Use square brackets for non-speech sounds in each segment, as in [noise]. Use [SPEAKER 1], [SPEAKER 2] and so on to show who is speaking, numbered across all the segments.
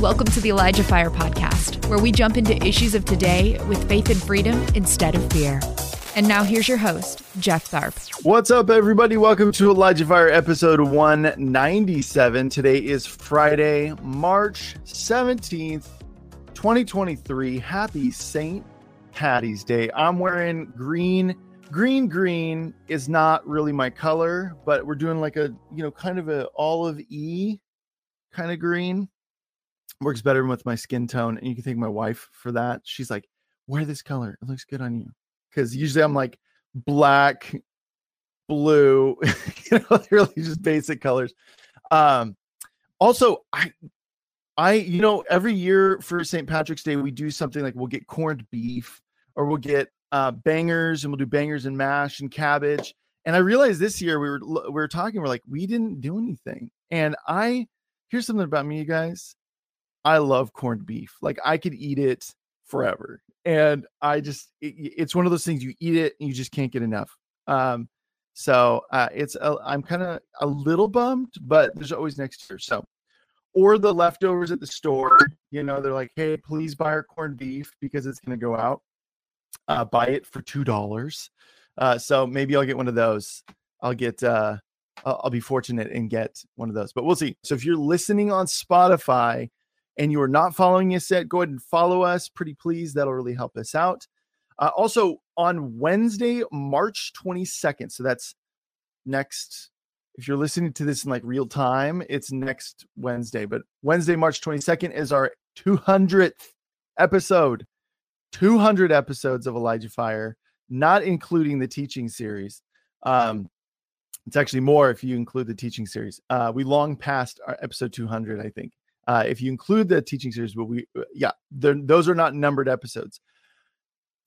[SPEAKER 1] Welcome to the Elijah Fire Podcast, where we jump into issues of today with faith and freedom instead of fear. And now here's your host, Jeff Tharp.
[SPEAKER 2] What's up, everybody? Welcome to Elijah Fire episode 197. Today is Friday, March 17th, 2023. Happy St. Patty's Day. I'm wearing green. Green green is not really my color, but we're doing like a, you know, kind of a olive E kind of green. Works better with my skin tone. And you can thank my wife for that. She's like, wear this color. It looks good on you. Because usually I'm like black, blue, [laughs] you know, [laughs] really just basic colors. Um, also, I I, you know, every year for St. Patrick's Day, we do something like we'll get corned beef or we'll get uh, bangers and we'll do bangers and mash and cabbage. And I realized this year we were we were talking, we're like, we didn't do anything. And I here's something about me, you guys. I love corned beef. Like I could eat it forever. And I just it, it's one of those things you eat it and you just can't get enough. Um, so uh, it's a, I'm kind of a little bummed, but there's always next year. So or the leftovers at the store. You know, they're like, hey, please buy our corned beef because it's going to go out. Uh, buy it for two dollars. Uh, so maybe I'll get one of those. I'll get. Uh, I'll be fortunate and get one of those, but we'll see. So if you're listening on Spotify and you are not following us yet, go ahead and follow us. Pretty please, that'll really help us out. Uh, also on Wednesday, March 22nd. So that's next if you're listening to this in like real time, it's next Wednesday. But Wednesday, March 22nd is our 200th episode. 200 episodes of Elijah Fire, not including the teaching series. Um, it's actually more if you include the teaching series. Uh, we long passed our episode 200, I think. Uh, if you include the teaching series, but we, uh, yeah, those are not numbered episodes.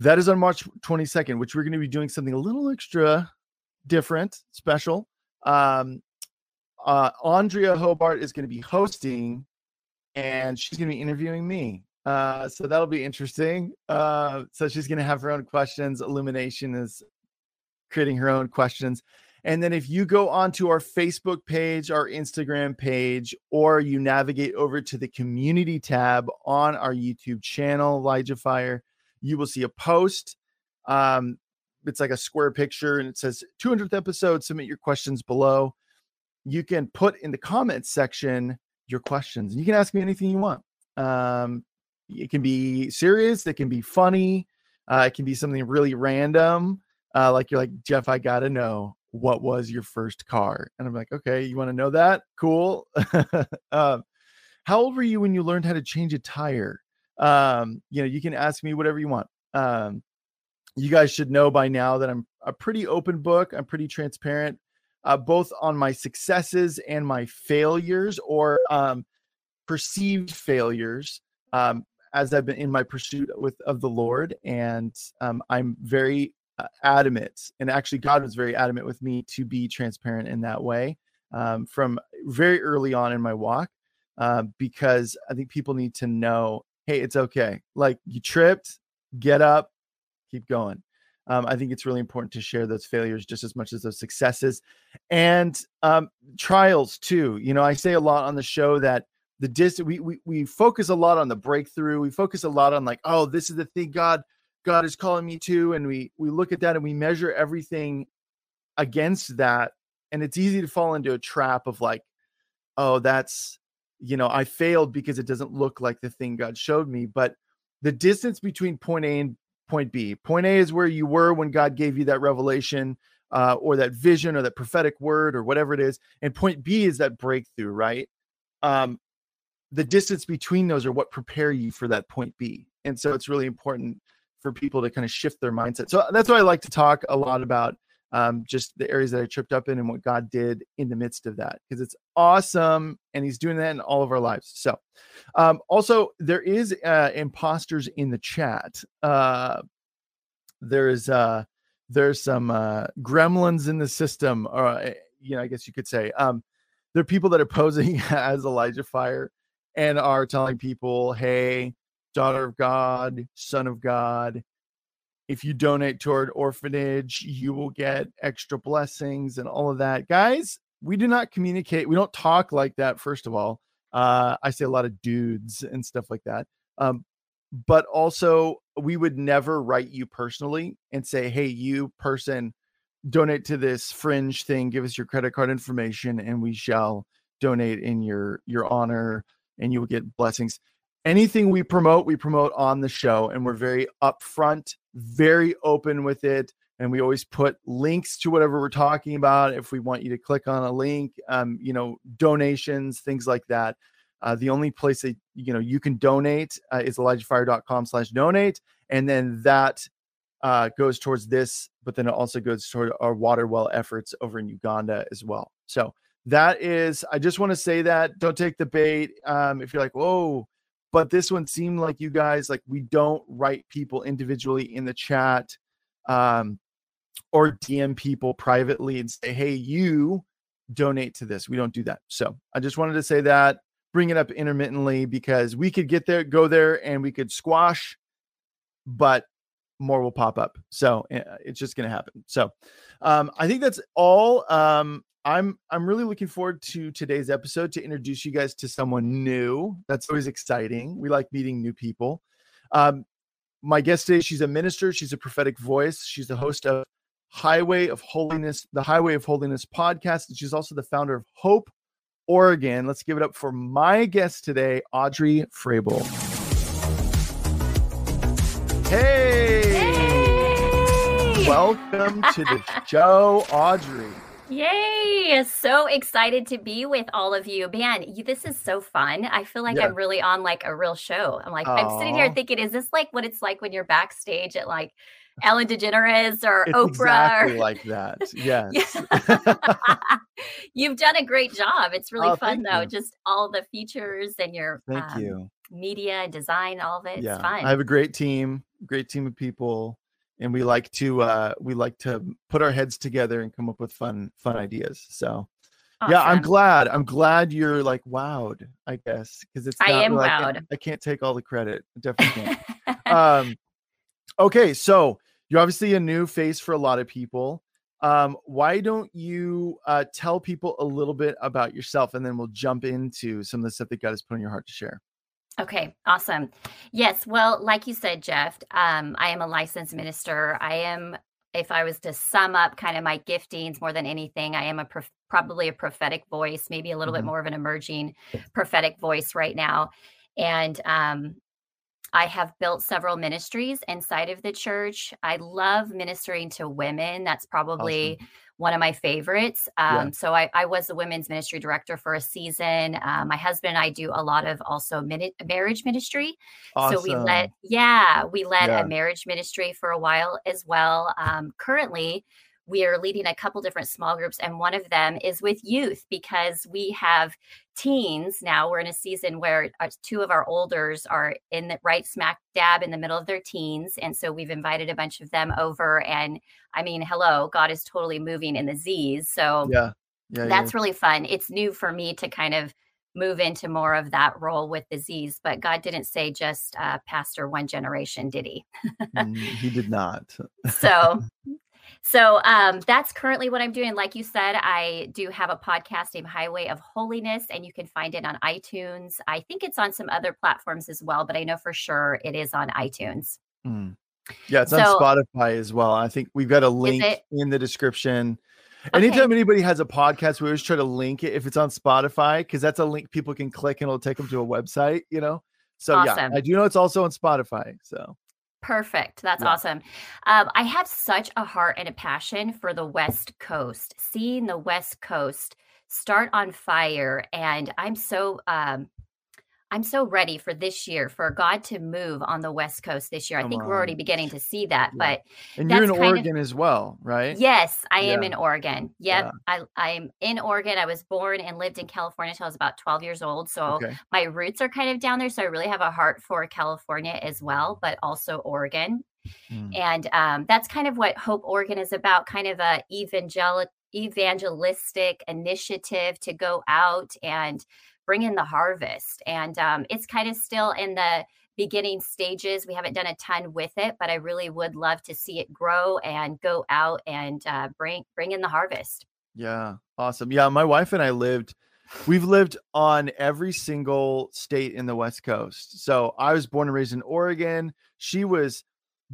[SPEAKER 2] That is on March 22nd, which we're going to be doing something a little extra different, special. Um, uh, Andrea Hobart is going to be hosting, and she's going to be interviewing me. Uh, so that'll be interesting. Uh, so she's going to have her own questions. Illumination is creating her own questions. And then if you go onto our Facebook page, our Instagram page, or you navigate over to the community tab on our YouTube channel, Elijah Fire, you will see a post. Um, it's like a square picture and it says 200th episode submit your questions below. You can put in the comments section your questions you can ask me anything you want. Um, it can be serious it can be funny uh, it can be something really random uh, like you're like jeff i gotta know what was your first car and i'm like okay you want to know that cool [laughs] um, how old were you when you learned how to change a tire um, you know you can ask me whatever you want um, you guys should know by now that I'm a pretty open book. I'm pretty transparent, uh, both on my successes and my failures or um, perceived failures um, as I've been in my pursuit with of the Lord. And um, I'm very uh, adamant, and actually, God was very adamant with me to be transparent in that way um, from very early on in my walk, uh, because I think people need to know, hey, it's okay. Like you tripped, get up, keep going. Um, I think it's really important to share those failures just as much as those successes and um, trials too. You know, I say a lot on the show that the dis we, we we focus a lot on the breakthrough. We focus a lot on like, oh, this is the thing God God is calling me to, and we we look at that and we measure everything against that, and it's easy to fall into a trap of like, oh, that's you know, I failed because it doesn't look like the thing God showed me, but the distance between point A and point B. Point A is where you were when God gave you that revelation uh, or that vision or that prophetic word or whatever it is. And point B is that breakthrough, right? Um, the distance between those are what prepare you for that point B. And so it's really important for people to kind of shift their mindset. So that's why I like to talk a lot about um, just the areas that I tripped up in and what God did in the midst of that because it's awesome and He's doing that in all of our lives. So, um, also there is uh, imposters in the chat. Uh, there's uh, there's some uh, gremlins in the system, or uh, you know, I guess you could say. Um, there are people that are posing [laughs] as Elijah Fire and are telling people, "Hey, daughter of God, son of God." if you donate toward orphanage, you will get extra blessings and all of that. Guys, we do not communicate. We don't talk like that, first of all. Uh, I say a lot of dudes and stuff like that. Um, but also, we would never write you personally and say, "Hey, you person, donate to this fringe thing. Give us your credit card information, and we shall donate in your your honor, and you will get blessings." Anything we promote, we promote on the show, and we're very upfront, very open with it and we always put links to whatever we're talking about. If we want you to click on a link um, you know donations things like that. Uh, the only place that you know you can donate uh, is elijahfire.com slash donate and then that uh, goes towards this but then it also goes toward our water well efforts over in uganda as well. So that is i just want to say that. Don't take the bait. Um, if you're like whoa but this one seemed like you guys like we don't write people individually in the chat um, or DM people privately and say, hey, you donate to this. We don't do that. So I just wanted to say that, bring it up intermittently because we could get there, go there, and we could squash, but more will pop up. So eh, it's just going to happen. So um, I think that's all. Um, I'm I'm really looking forward to today's episode to introduce you guys to someone new. That's always exciting. We like meeting new people. Um, my guest today, she's a minister. She's a prophetic voice. She's the host of Highway of Holiness, the Highway of Holiness podcast. And she's also the founder of Hope Oregon. Let's give it up for my guest today, Audrey Frable. Hey! hey! Welcome to the show, Audrey.
[SPEAKER 3] Yay! So excited to be with all of you. Man, you, this is so fun. I feel like yeah. I'm really on like a real show. I'm like, Aww. I'm sitting here thinking, is this like what it's like when you're backstage at like Ellen DeGeneres or
[SPEAKER 2] it's
[SPEAKER 3] Oprah.
[SPEAKER 2] Exactly or... like that. [laughs] Yes. [laughs]
[SPEAKER 3] You've done a great job. It's really oh, fun though. You. Just all the features and your
[SPEAKER 2] thank um, you
[SPEAKER 3] media and design, all of it.
[SPEAKER 2] Yeah.
[SPEAKER 3] It's fun.
[SPEAKER 2] I have a great team, great team of people. And we like to uh we like to put our heads together and come up with fun, fun ideas. So Awesome. Yeah, I'm glad. I'm glad you're like wowed, I guess, because it's.
[SPEAKER 3] I am
[SPEAKER 2] like,
[SPEAKER 3] wowed.
[SPEAKER 2] I, I, can't take all the credit. definitely can't. [laughs] um, okay, so you're obviously a new face for a lot of people. Um, why don't you uh, tell people a little bit about yourself and then we'll jump into some of the stuff that God has put on your heart to share?
[SPEAKER 3] Okay, awesome. Yes, well, like you said, Jeff, um, I am a licensed minister. I am, if I was to sum up kind of my giftings more than anything, I am a prof- probably a prophetic voice, maybe a little mm-hmm. bit more of an emerging prophetic voice right now. And um, I have built several ministries inside of the church. I love ministering to women. That's probably awesome. One of my favorites. Um, yeah. So I, I, was a women's ministry director for a season. Uh, my husband and I do a lot of also min- marriage ministry. Awesome. So we led, yeah, we led yeah. a marriage ministry for a while as well. Um, currently, we are leading a couple different small groups and one of them is with youth because we have teens now we're in a season where our, two of our olders are in the right smack dab in the middle of their teens and so we've invited a bunch of them over and i mean hello god is totally moving in the z's so
[SPEAKER 2] yeah, yeah
[SPEAKER 3] that's
[SPEAKER 2] yeah.
[SPEAKER 3] really fun it's new for me to kind of move into more of that role with the Z's. But God didn't say just uh, pastor one generation, did he?
[SPEAKER 2] Mm, he did not. [laughs]
[SPEAKER 3] so [laughs] so um, that's currently what I'm doing. Like you said, I do have a podcast named Highway of Holiness, and you can find it on iTunes. I think it's on some other platforms as well, but I know for sure it is on iTunes.
[SPEAKER 2] Mm. Yeah, it's so, on Spotify as well. I think we've got a link in the description. Okay. Anytime anybody has a podcast, we always try to link it if it's on Spotify because that's a link people can click and it'll take them to a website, you know? So awesome. yeah, I do know it's also on Spotify. So
[SPEAKER 3] Perfect. That's yeah. awesome. Um, I have such a heart and a passion for the West Coast, seeing the West Coast start on fire. And I'm so um, I'm so ready for this year for God to move on the West Coast this year. I think we're already beginning to see that, yeah. but
[SPEAKER 2] and you're in Oregon of, as well, right?
[SPEAKER 3] Yes, I yeah. am in Oregon. Yep, yeah. I I'm in Oregon. I was born and lived in California until I was about 12 years old, so okay. my roots are kind of down there. So I really have a heart for California as well, but also Oregon. Mm. And um, that's kind of what Hope Oregon is about, kind of a evangelical evangelistic initiative to go out and bring in the harvest. And um, it's kind of still in the beginning stages. We haven't done a ton with it, but I really would love to see it grow and go out and uh, bring bring in the harvest.
[SPEAKER 2] Yeah, awesome. Yeah, my wife and I lived we've lived on every single state in the West Coast. So I was born and raised in Oregon. She was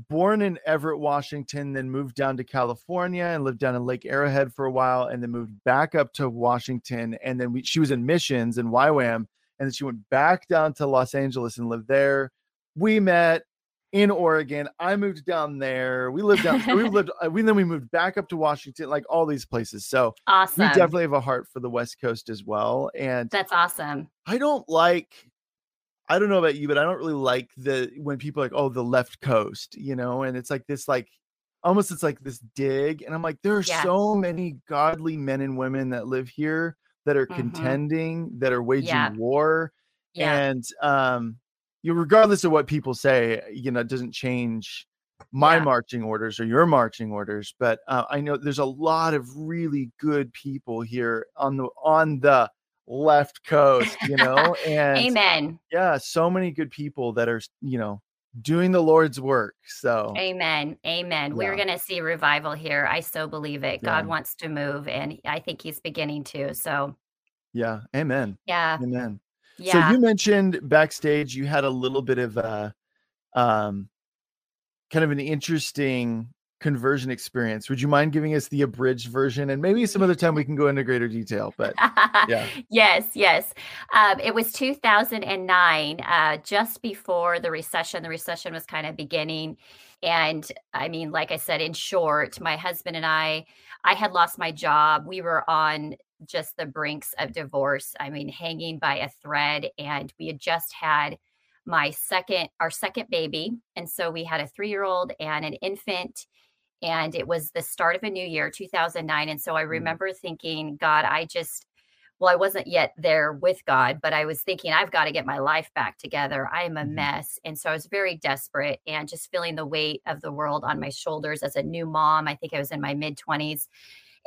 [SPEAKER 2] born in Everett, Washington, then moved down to California and lived down in Lake Arrowhead for a while, and then moved back up to Washington. And then we, she was in missions in YWAM, and then she went back down to Los Angeles and lived there. We met in Oregon. I moved down there. We lived down. we [laughs] lived. uh, We then we moved back up to Washington, like all these places. So
[SPEAKER 3] Awesome.
[SPEAKER 2] we definitely have a heart for the West Coast as well. And
[SPEAKER 3] That's awesome.
[SPEAKER 2] I don't like. I don't know about you, but I don't really like the when people are like, oh, the left coast, you know, and it's like this, like almost it's like this dig, and I'm like, there are
[SPEAKER 3] Yeah.
[SPEAKER 2] so many godly men and women that live here that are
[SPEAKER 3] Mhm.
[SPEAKER 2] contending, that are waging
[SPEAKER 3] Yeah.
[SPEAKER 2] war,
[SPEAKER 3] Yeah.
[SPEAKER 2] and um, you regardless of what people say, you know, it doesn't change my
[SPEAKER 3] Yeah.
[SPEAKER 2] marching orders or your marching orders. But uh, I know there's a lot of really good people here on the on the left coast, you know, [laughs] and
[SPEAKER 3] Amen.
[SPEAKER 2] yeah, so many good people that are, you know, doing the Lord's work. So
[SPEAKER 3] Amen. Amen. We're going to see revival here. I so believe it. God
[SPEAKER 2] Yeah.
[SPEAKER 3] wants to move, and I think He's beginning to. So,
[SPEAKER 2] yeah, amen,
[SPEAKER 3] yeah.
[SPEAKER 2] amen.
[SPEAKER 3] Yeah.
[SPEAKER 2] So you mentioned backstage you had a little bit of a um kind of an interesting conversion experience. Would you mind giving us the abridged version? And maybe some other time we can go into greater detail. But yeah. [laughs]
[SPEAKER 3] Yes, yes. Um, it was 2009, uh, just before the recession. The recession was kind of beginning. And I mean, like I said, in short, my husband and I, I had lost my job. We were on just the brinks of divorce. I mean, hanging by a thread. And we had just had my second, our second baby. And so we had a three year old and an infant and it was the start of a new year 2009 and so i remember thinking god i just well i wasn't yet there with god but i was thinking i've got to get my life back together i am a
[SPEAKER 2] Mhm.
[SPEAKER 3] mess and so i was very desperate and just feeling the weight of the world on my shoulders as a new mom i think i was in my mid 20s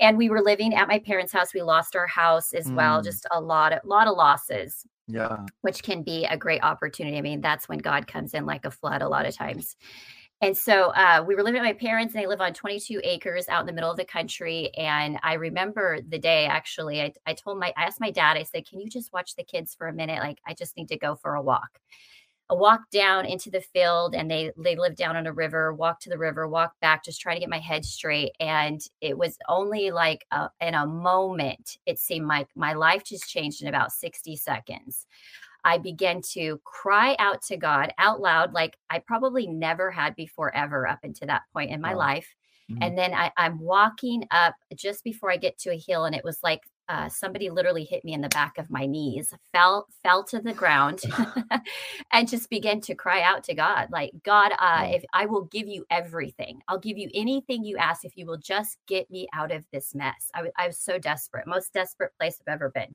[SPEAKER 3] and we were living at my parents house we lost our house as well
[SPEAKER 2] Mm.
[SPEAKER 3] just a lot of lot of losses
[SPEAKER 2] Yeah.
[SPEAKER 3] which can be a great opportunity. I mean, that's when God comes in like a flood a lot of times. And so uh, we were living at my parents, and they live on 22 acres out in the middle of the country. And I remember the day actually, I, I told my, I asked my dad, I said, Can you just watch the kids for a minute? Like, I just need to go for a walk. A walk down into the field, and they they live down on a river. Walk to the river, walk back, just trying to get my head straight. And it was only like a, in a moment, it seemed like my life just changed in about 60 seconds. I began to cry out to God out loud, like I probably never had before, ever up until that point in my
[SPEAKER 2] Wow.
[SPEAKER 3] life.
[SPEAKER 2] Mhm.
[SPEAKER 3] And then I, I'm walking up just before I get to a hill, and it was like uh, somebody literally hit me in the back of my knees, fell fell to the ground, [laughs] [laughs] and just began to cry out to God, like God, uh,
[SPEAKER 2] Wow.
[SPEAKER 3] if I will give you everything, I'll give you anything you ask if you will just get me out of this mess. I wa- I was so desperate, most desperate place I've ever been.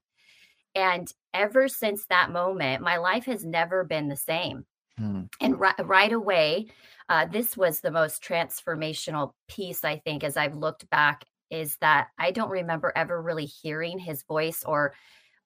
[SPEAKER 3] And ever since that moment, my life has never been the same.
[SPEAKER 2] Hmm.
[SPEAKER 3] And ri- right away, uh, this was the most transformational piece, I think, as I've looked back, is that I don't remember ever really hearing his voice or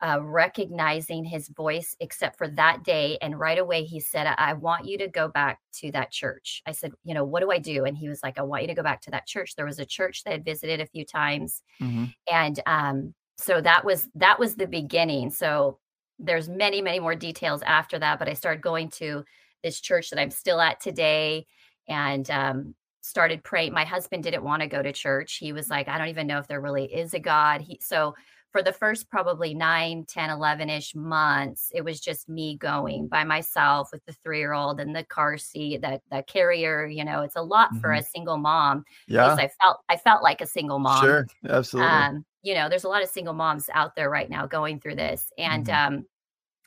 [SPEAKER 3] uh, recognizing his voice except for that day. And right away, he said, I I want you to go back to that church. I said, You know, what do I do? And he was like, I want you to go back to that church. There was a church that I had visited a few times
[SPEAKER 2] Mhm.
[SPEAKER 3] and um so that was that was the beginning so there's many many more details after that but i started going to this church that i'm still at today and um started praying my husband didn't want to go to church he was like i don't even know if there really is a god he so for the first probably 9 10 11ish months it was just me going by myself with the three year old and the car seat that the carrier you know it's a lot for a single mom
[SPEAKER 2] Yeah.
[SPEAKER 3] i felt i felt like a single mom
[SPEAKER 2] Sure. Absolutely.
[SPEAKER 3] um, you know, there's a lot of single moms out there right now going through this, and
[SPEAKER 2] Mhm.
[SPEAKER 3] um,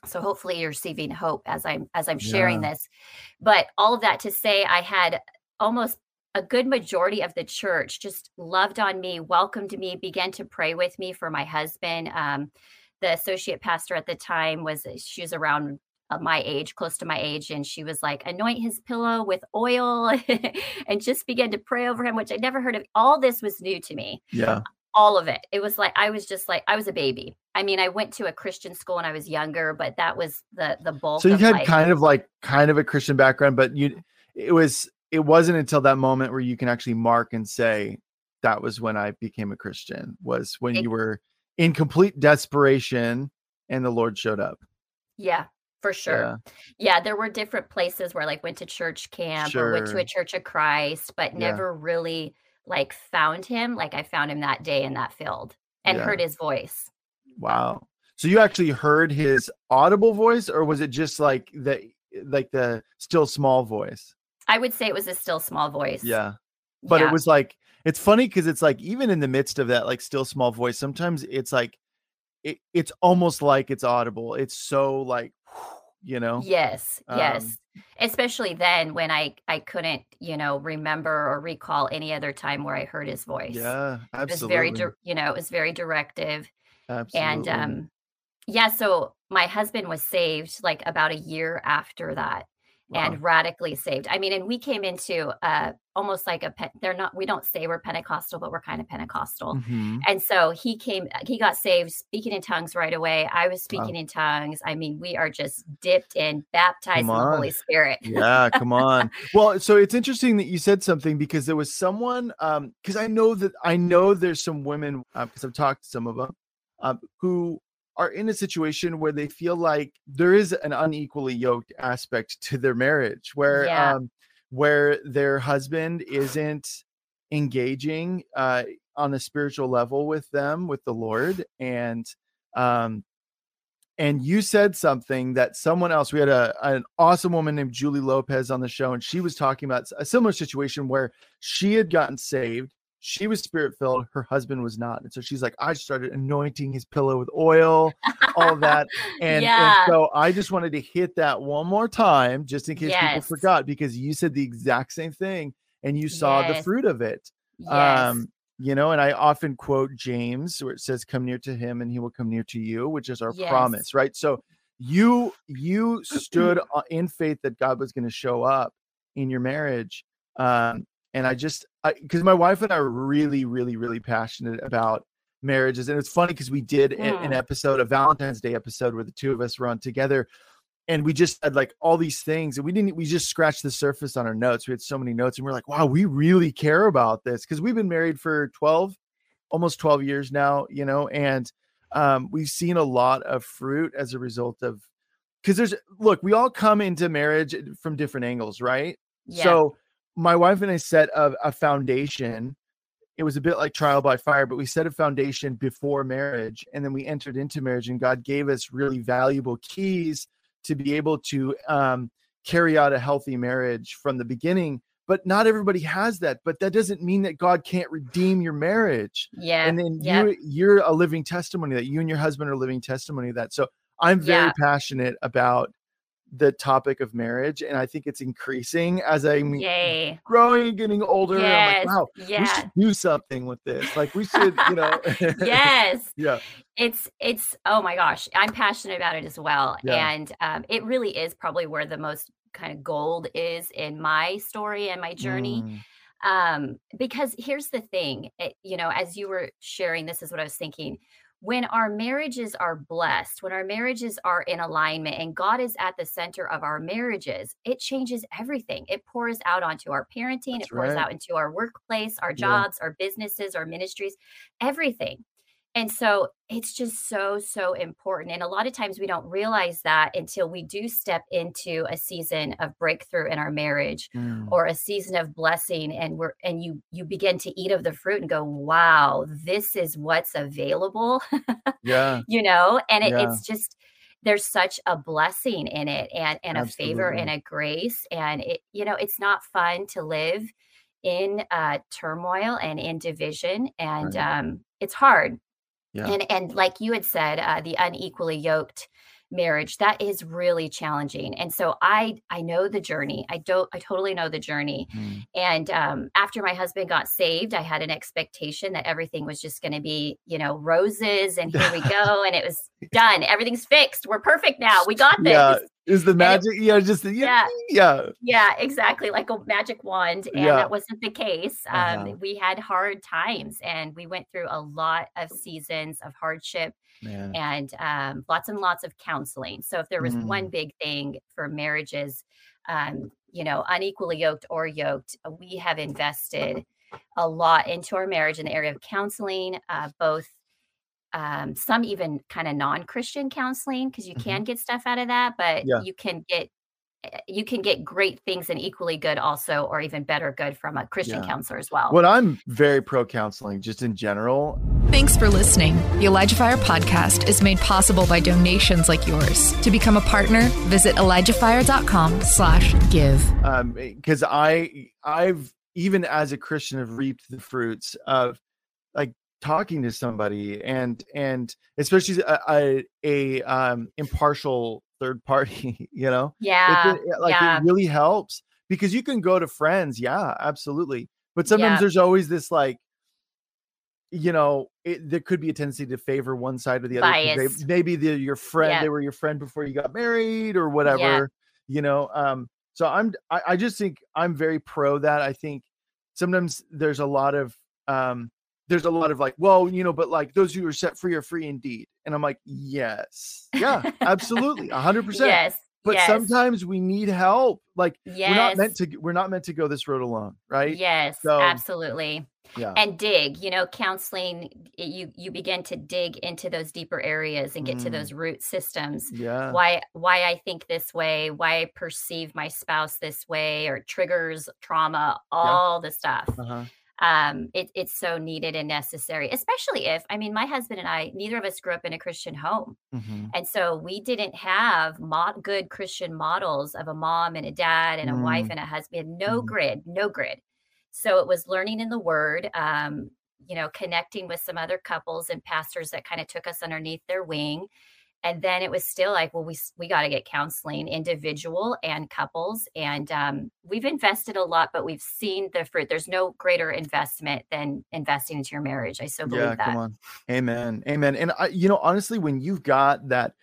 [SPEAKER 3] so hopefully you're receiving hope as I'm as I'm sharing
[SPEAKER 2] Yeah.
[SPEAKER 3] this. But all of that to say, I had almost a good majority of the church just loved on me, welcomed me, began to pray with me for my husband. Um, the associate pastor at the time was she was around uh, my age, close to my age, and she was like, anoint his pillow with oil [laughs] and just began to pray over him, which I never heard of. All this was new to me
[SPEAKER 2] yeah.
[SPEAKER 3] All of it. It was like I was just like I was a baby. I mean, I went to a Christian school when I was younger, but that was the the bulk.
[SPEAKER 2] So you had
[SPEAKER 3] like,
[SPEAKER 2] kind of like kind of a Christian background, but you it was it wasn't until that moment where you can actually mark and say that was when I became a Christian was when
[SPEAKER 3] Ex-
[SPEAKER 2] you were in complete desperation and the Lord showed up.
[SPEAKER 3] Yeah, for sure.
[SPEAKER 2] Yeah.
[SPEAKER 3] Yeah, there were different places where like went to church camp or went to a church of Christ, but
[SPEAKER 2] Yeah.
[SPEAKER 3] never really like found him like I found him that day in that field and
[SPEAKER 2] Yeah.
[SPEAKER 3] heard his voice.
[SPEAKER 2] Wow. So you actually heard his audible voice, or was it just like the like the still small voice?
[SPEAKER 3] I would say it was a still small voice.
[SPEAKER 2] Yeah. But
[SPEAKER 3] Yeah.
[SPEAKER 2] it was like it's funny because it's like even in the midst of that like still small voice, sometimes it's like it, it's almost like it's audible. It's so like you know.
[SPEAKER 3] Yes, yes.
[SPEAKER 2] Um,
[SPEAKER 3] Especially then when I I couldn't, you know, remember or recall any other time where I heard his voice.
[SPEAKER 2] Yeah, absolutely.
[SPEAKER 3] It was very, you know, it was very directive.
[SPEAKER 2] absolutely.
[SPEAKER 3] And um, yeah, so my husband was saved like about a year after that,
[SPEAKER 2] Wow.
[SPEAKER 3] and radically saved. I mean, and we came into uh, almost like a pe- they're not. We don't say we're Pentecostal, but we're kind of Pentecostal.
[SPEAKER 2] Mhm.
[SPEAKER 3] And so he came, he got saved, speaking in tongues right away. I was
[SPEAKER 2] Wow.
[SPEAKER 3] speaking in tongues. I mean, we are just dipped in, baptized in the. Holy Spirit.
[SPEAKER 2] yeah come on [laughs] well so it's interesting that you said something because there was someone um because i know that i know there's some women because i've talked to some of them um, who are in a situation where they feel like there is an unequally yoked aspect to their marriage where
[SPEAKER 3] Yeah.
[SPEAKER 2] um where their husband isn't engaging uh on a spiritual level with them with the lord and um and you said something that someone else we had a an awesome woman named Julie Lopez on the show and she was talking about a similar situation where she had gotten saved she was spirit filled her husband was not and so she's like I started anointing his pillow with oil all [laughs] that and,
[SPEAKER 3] Yeah.
[SPEAKER 2] and so I just wanted to hit that one more time just in case people forgot because you said the exact same thing and you saw the fruit of it
[SPEAKER 3] Yes.
[SPEAKER 2] um you know and i often quote james where it says come near to him and he will come near to you which is our
[SPEAKER 3] Yes.
[SPEAKER 2] promise right so you you stood in faith that god was going to show up in your marriage um and i just because my wife and i are really really really passionate about marriages and it's funny because we did a- an episode a valentine's day episode where the two of us were on together and we just had like all these things and we didn't we just scratched the surface on our notes we had so many notes and we're like wow we really care about this because we've been married for 12 almost 12 years now you know and um, we've seen a lot of fruit as a result of because there's look we all come into marriage from different angles right
[SPEAKER 3] yeah.
[SPEAKER 2] so my wife and i set a, a foundation it was a bit like trial by fire but we set a foundation before marriage and then we entered into marriage and god gave us really valuable keys to be able to um, carry out a healthy marriage from the beginning but not everybody has that but that doesn't mean that god can't redeem your marriage
[SPEAKER 3] yeah.
[SPEAKER 2] and then
[SPEAKER 3] yeah.
[SPEAKER 2] you you're a living testimony that you and your husband are living testimony of that so i'm very
[SPEAKER 3] Yeah.
[SPEAKER 2] passionate about the topic of marriage and i think it's increasing as i'm
[SPEAKER 3] Yay.
[SPEAKER 2] growing and getting older
[SPEAKER 3] Yes.
[SPEAKER 2] like wow we
[SPEAKER 3] Yeah.
[SPEAKER 2] should do something with this like we should you know [laughs]
[SPEAKER 3] yes. [laughs]
[SPEAKER 2] yeah
[SPEAKER 3] it's it's oh my gosh i'm passionate about it as well
[SPEAKER 2] Yeah.
[SPEAKER 3] and um, it really is probably where the most kind of gold is in my story and my journey
[SPEAKER 2] Mm,
[SPEAKER 3] um because here's the thing it, you know as you were sharing this is what i was thinking when our marriages are blessed when our marriages are in alignment and god is at the center of our marriages it changes everything it pours out onto our parenting
[SPEAKER 2] That's
[SPEAKER 3] it pours
[SPEAKER 2] right.
[SPEAKER 3] out into our workplace our
[SPEAKER 2] Yeah.
[SPEAKER 3] jobs our businesses our ministries everything and so it's just so, so important. And a lot of times we don't realize that until we do step into a season of breakthrough in our marriage
[SPEAKER 2] mm,
[SPEAKER 3] or a season of blessing and we're and you you begin to eat of the fruit and go, wow, this is what's available,
[SPEAKER 2] yeah [laughs]
[SPEAKER 3] you know, and it,
[SPEAKER 2] Yeah.
[SPEAKER 3] it's just there's such a blessing in it and and a favor and a grace. And it, you know, it's not fun to live in uh turmoil and in division. And
[SPEAKER 2] Right.
[SPEAKER 3] um it's hard
[SPEAKER 2] Yeah.
[SPEAKER 3] and and like you had said uh, the unequally yoked marriage that is really challenging and so i i know the journey i don't i totally know the journey
[SPEAKER 2] Mm,
[SPEAKER 3] and um, after my husband got saved i had an expectation that everything was just going to be you know roses and here we [laughs] go and it was done everything's fixed we're perfect now we got this
[SPEAKER 2] yeah is the
[SPEAKER 3] it-
[SPEAKER 2] magic yeah just yeah
[SPEAKER 3] Yeah.
[SPEAKER 2] yeah
[SPEAKER 3] yeah, exactly. Like a magic wand. And
[SPEAKER 2] Yeah.
[SPEAKER 3] that wasn't the case. Um,
[SPEAKER 2] Uh-huh.
[SPEAKER 3] We had hard times and we went through a lot of seasons of hardship and um, lots and lots of counseling. So if there was
[SPEAKER 2] Mm.
[SPEAKER 3] one big thing for marriages, um, you know, unequally yoked or yoked, uh, we have invested a lot into our marriage in the area of counseling, uh, both um, some even kind of non-Christian counseling because you
[SPEAKER 2] Mhm.
[SPEAKER 3] can get stuff out of that, but
[SPEAKER 2] Yeah.
[SPEAKER 3] you can get you can get great things and equally good also, or even better good from a Christian
[SPEAKER 2] Yeah.
[SPEAKER 3] counselor as well.
[SPEAKER 2] What I'm very pro counseling, just in general.
[SPEAKER 1] Thanks for listening. The Elijah Fire podcast is made possible by donations like yours. To become a partner, visit ElijahFire.com slash give.
[SPEAKER 2] um because i i've even as a christian have reaped the fruits of like talking to somebody and and especially a, a, a um impartial third party [laughs] you know
[SPEAKER 3] yeah,
[SPEAKER 2] it- like
[SPEAKER 3] yeah.
[SPEAKER 2] it really helps because you can go to friends yeah absolutely but sometimes
[SPEAKER 3] Yeah.
[SPEAKER 2] there's always this like you know it, there could be a tendency to favor one side or the other. They, maybe they're your friend
[SPEAKER 3] Yeah.
[SPEAKER 2] they were your friend before you got married or whatever you know um so i'm I, I just think i'm very pro that i think sometimes there's a lot of um there's a lot of like well you know but like those who are set free are free indeed. And i'm like yes. Yeah absolutely 100% [laughs]
[SPEAKER 3] Yes.
[SPEAKER 2] but
[SPEAKER 3] yes,
[SPEAKER 2] sometimes we need help like
[SPEAKER 3] yes,
[SPEAKER 2] we're not meant to we're not meant to go this road alone right?
[SPEAKER 3] Yes,
[SPEAKER 2] So-
[SPEAKER 3] absolutely.
[SPEAKER 2] yeah.
[SPEAKER 3] And dig you know counseling you you begin to dig into those deeper areas and get to
[SPEAKER 2] Mm.
[SPEAKER 3] those root systems.
[SPEAKER 2] Yeah.
[SPEAKER 3] Why why i think this way why i perceive my spouse this way or triggers trauma all the stuff.
[SPEAKER 2] Uh-huh.
[SPEAKER 3] Um it, it's so needed and necessary especially if i mean my husband and i neither of us grew up in a christian home
[SPEAKER 2] Mhm.
[SPEAKER 3] and so we didn't have good christian models of a mom and a dad and a wife
[SPEAKER 2] Mm.
[SPEAKER 3] and a husband no
[SPEAKER 2] Mhm.
[SPEAKER 3] grid no grid so it was learning in the word um you know connecting with some other couples and pastors that kind of took us underneath their wing and then it was still like well we we got to get counseling individual and couples and um, we've invested a lot but we've seen the fruit. There's no greater investment than investing into your marriage. I so believe
[SPEAKER 2] yeah
[SPEAKER 3] that.
[SPEAKER 2] come on. Amen amen. And I, you know honestly when you've got that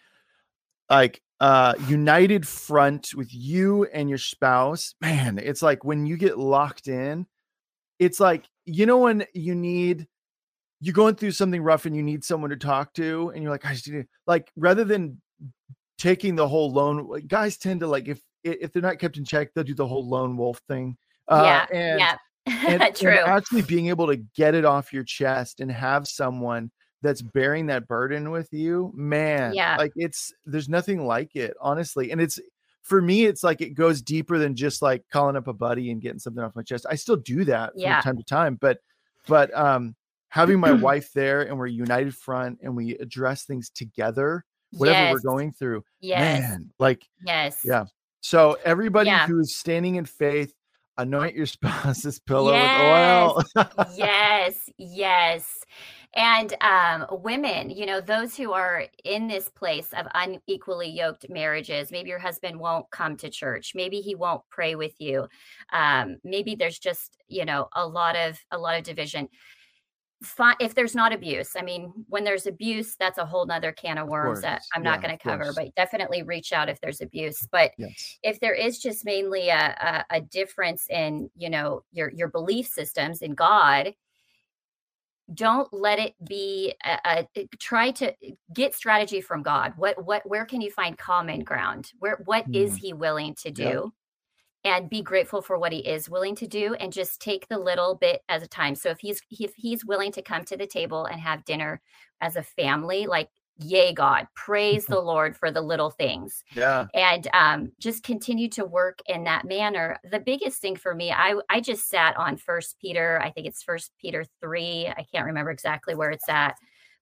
[SPEAKER 2] like uh united front with you and your spouse man it's like when you get locked in it's like you know when you need you're going through something rough and you need someone to talk to and you're like i just need to-" like rather than taking the whole lone like, guys tend to like if if they're not kept in check they'll do the whole lone wolf thing uh
[SPEAKER 3] yeah
[SPEAKER 2] and
[SPEAKER 3] yeah [laughs]
[SPEAKER 2] and, and
[SPEAKER 3] true
[SPEAKER 2] actually being able to get it off your chest and have someone that's bearing that burden with you man
[SPEAKER 3] Yeah.
[SPEAKER 2] like it's there's nothing like it honestly and it's for me it's like it goes deeper than just like calling up a buddy and getting something off my chest i still do that
[SPEAKER 3] Yeah.
[SPEAKER 2] from time to time but but um having my [clears throat] wife there and we're united front and we address things together whatever
[SPEAKER 3] yes.
[SPEAKER 2] we're going through
[SPEAKER 3] yes
[SPEAKER 2] man like
[SPEAKER 3] yes
[SPEAKER 2] yeah. So everybody
[SPEAKER 3] Yeah.
[SPEAKER 2] who is standing in faith, anoint your [laughs] spouse's pillow
[SPEAKER 3] Yes.
[SPEAKER 2] with oil. [laughs]
[SPEAKER 3] yes yes and um women you know those who are in this place of unequally yoked marriages maybe your husband won't come to church maybe he won't pray with you um maybe there's just you know a lot of a lot of division Fi- if there's not abuse i mean when there's abuse that's a whole nother can of worms that i'm not going to cover but definitely reach out if there's abuse but
[SPEAKER 2] yes.
[SPEAKER 3] if there is just mainly a, a, a difference in you know your your belief systems in god don't let it be a, a try to get strategy from god what what where can you find common ground where what is
[SPEAKER 2] Mm.
[SPEAKER 3] he willing to
[SPEAKER 2] Yeah.
[SPEAKER 3] do and be grateful for what he is willing to do and just take the little bit at a time so if he's if he's willing to come to the table and have dinner as a family like yay god praise [laughs] the lord for the little things
[SPEAKER 2] Yeah.
[SPEAKER 3] and um, just continue to work in that manner. The biggest thing for me, I I just sat on First Peter. I think it's First Peter three. I can't remember exactly where it's at,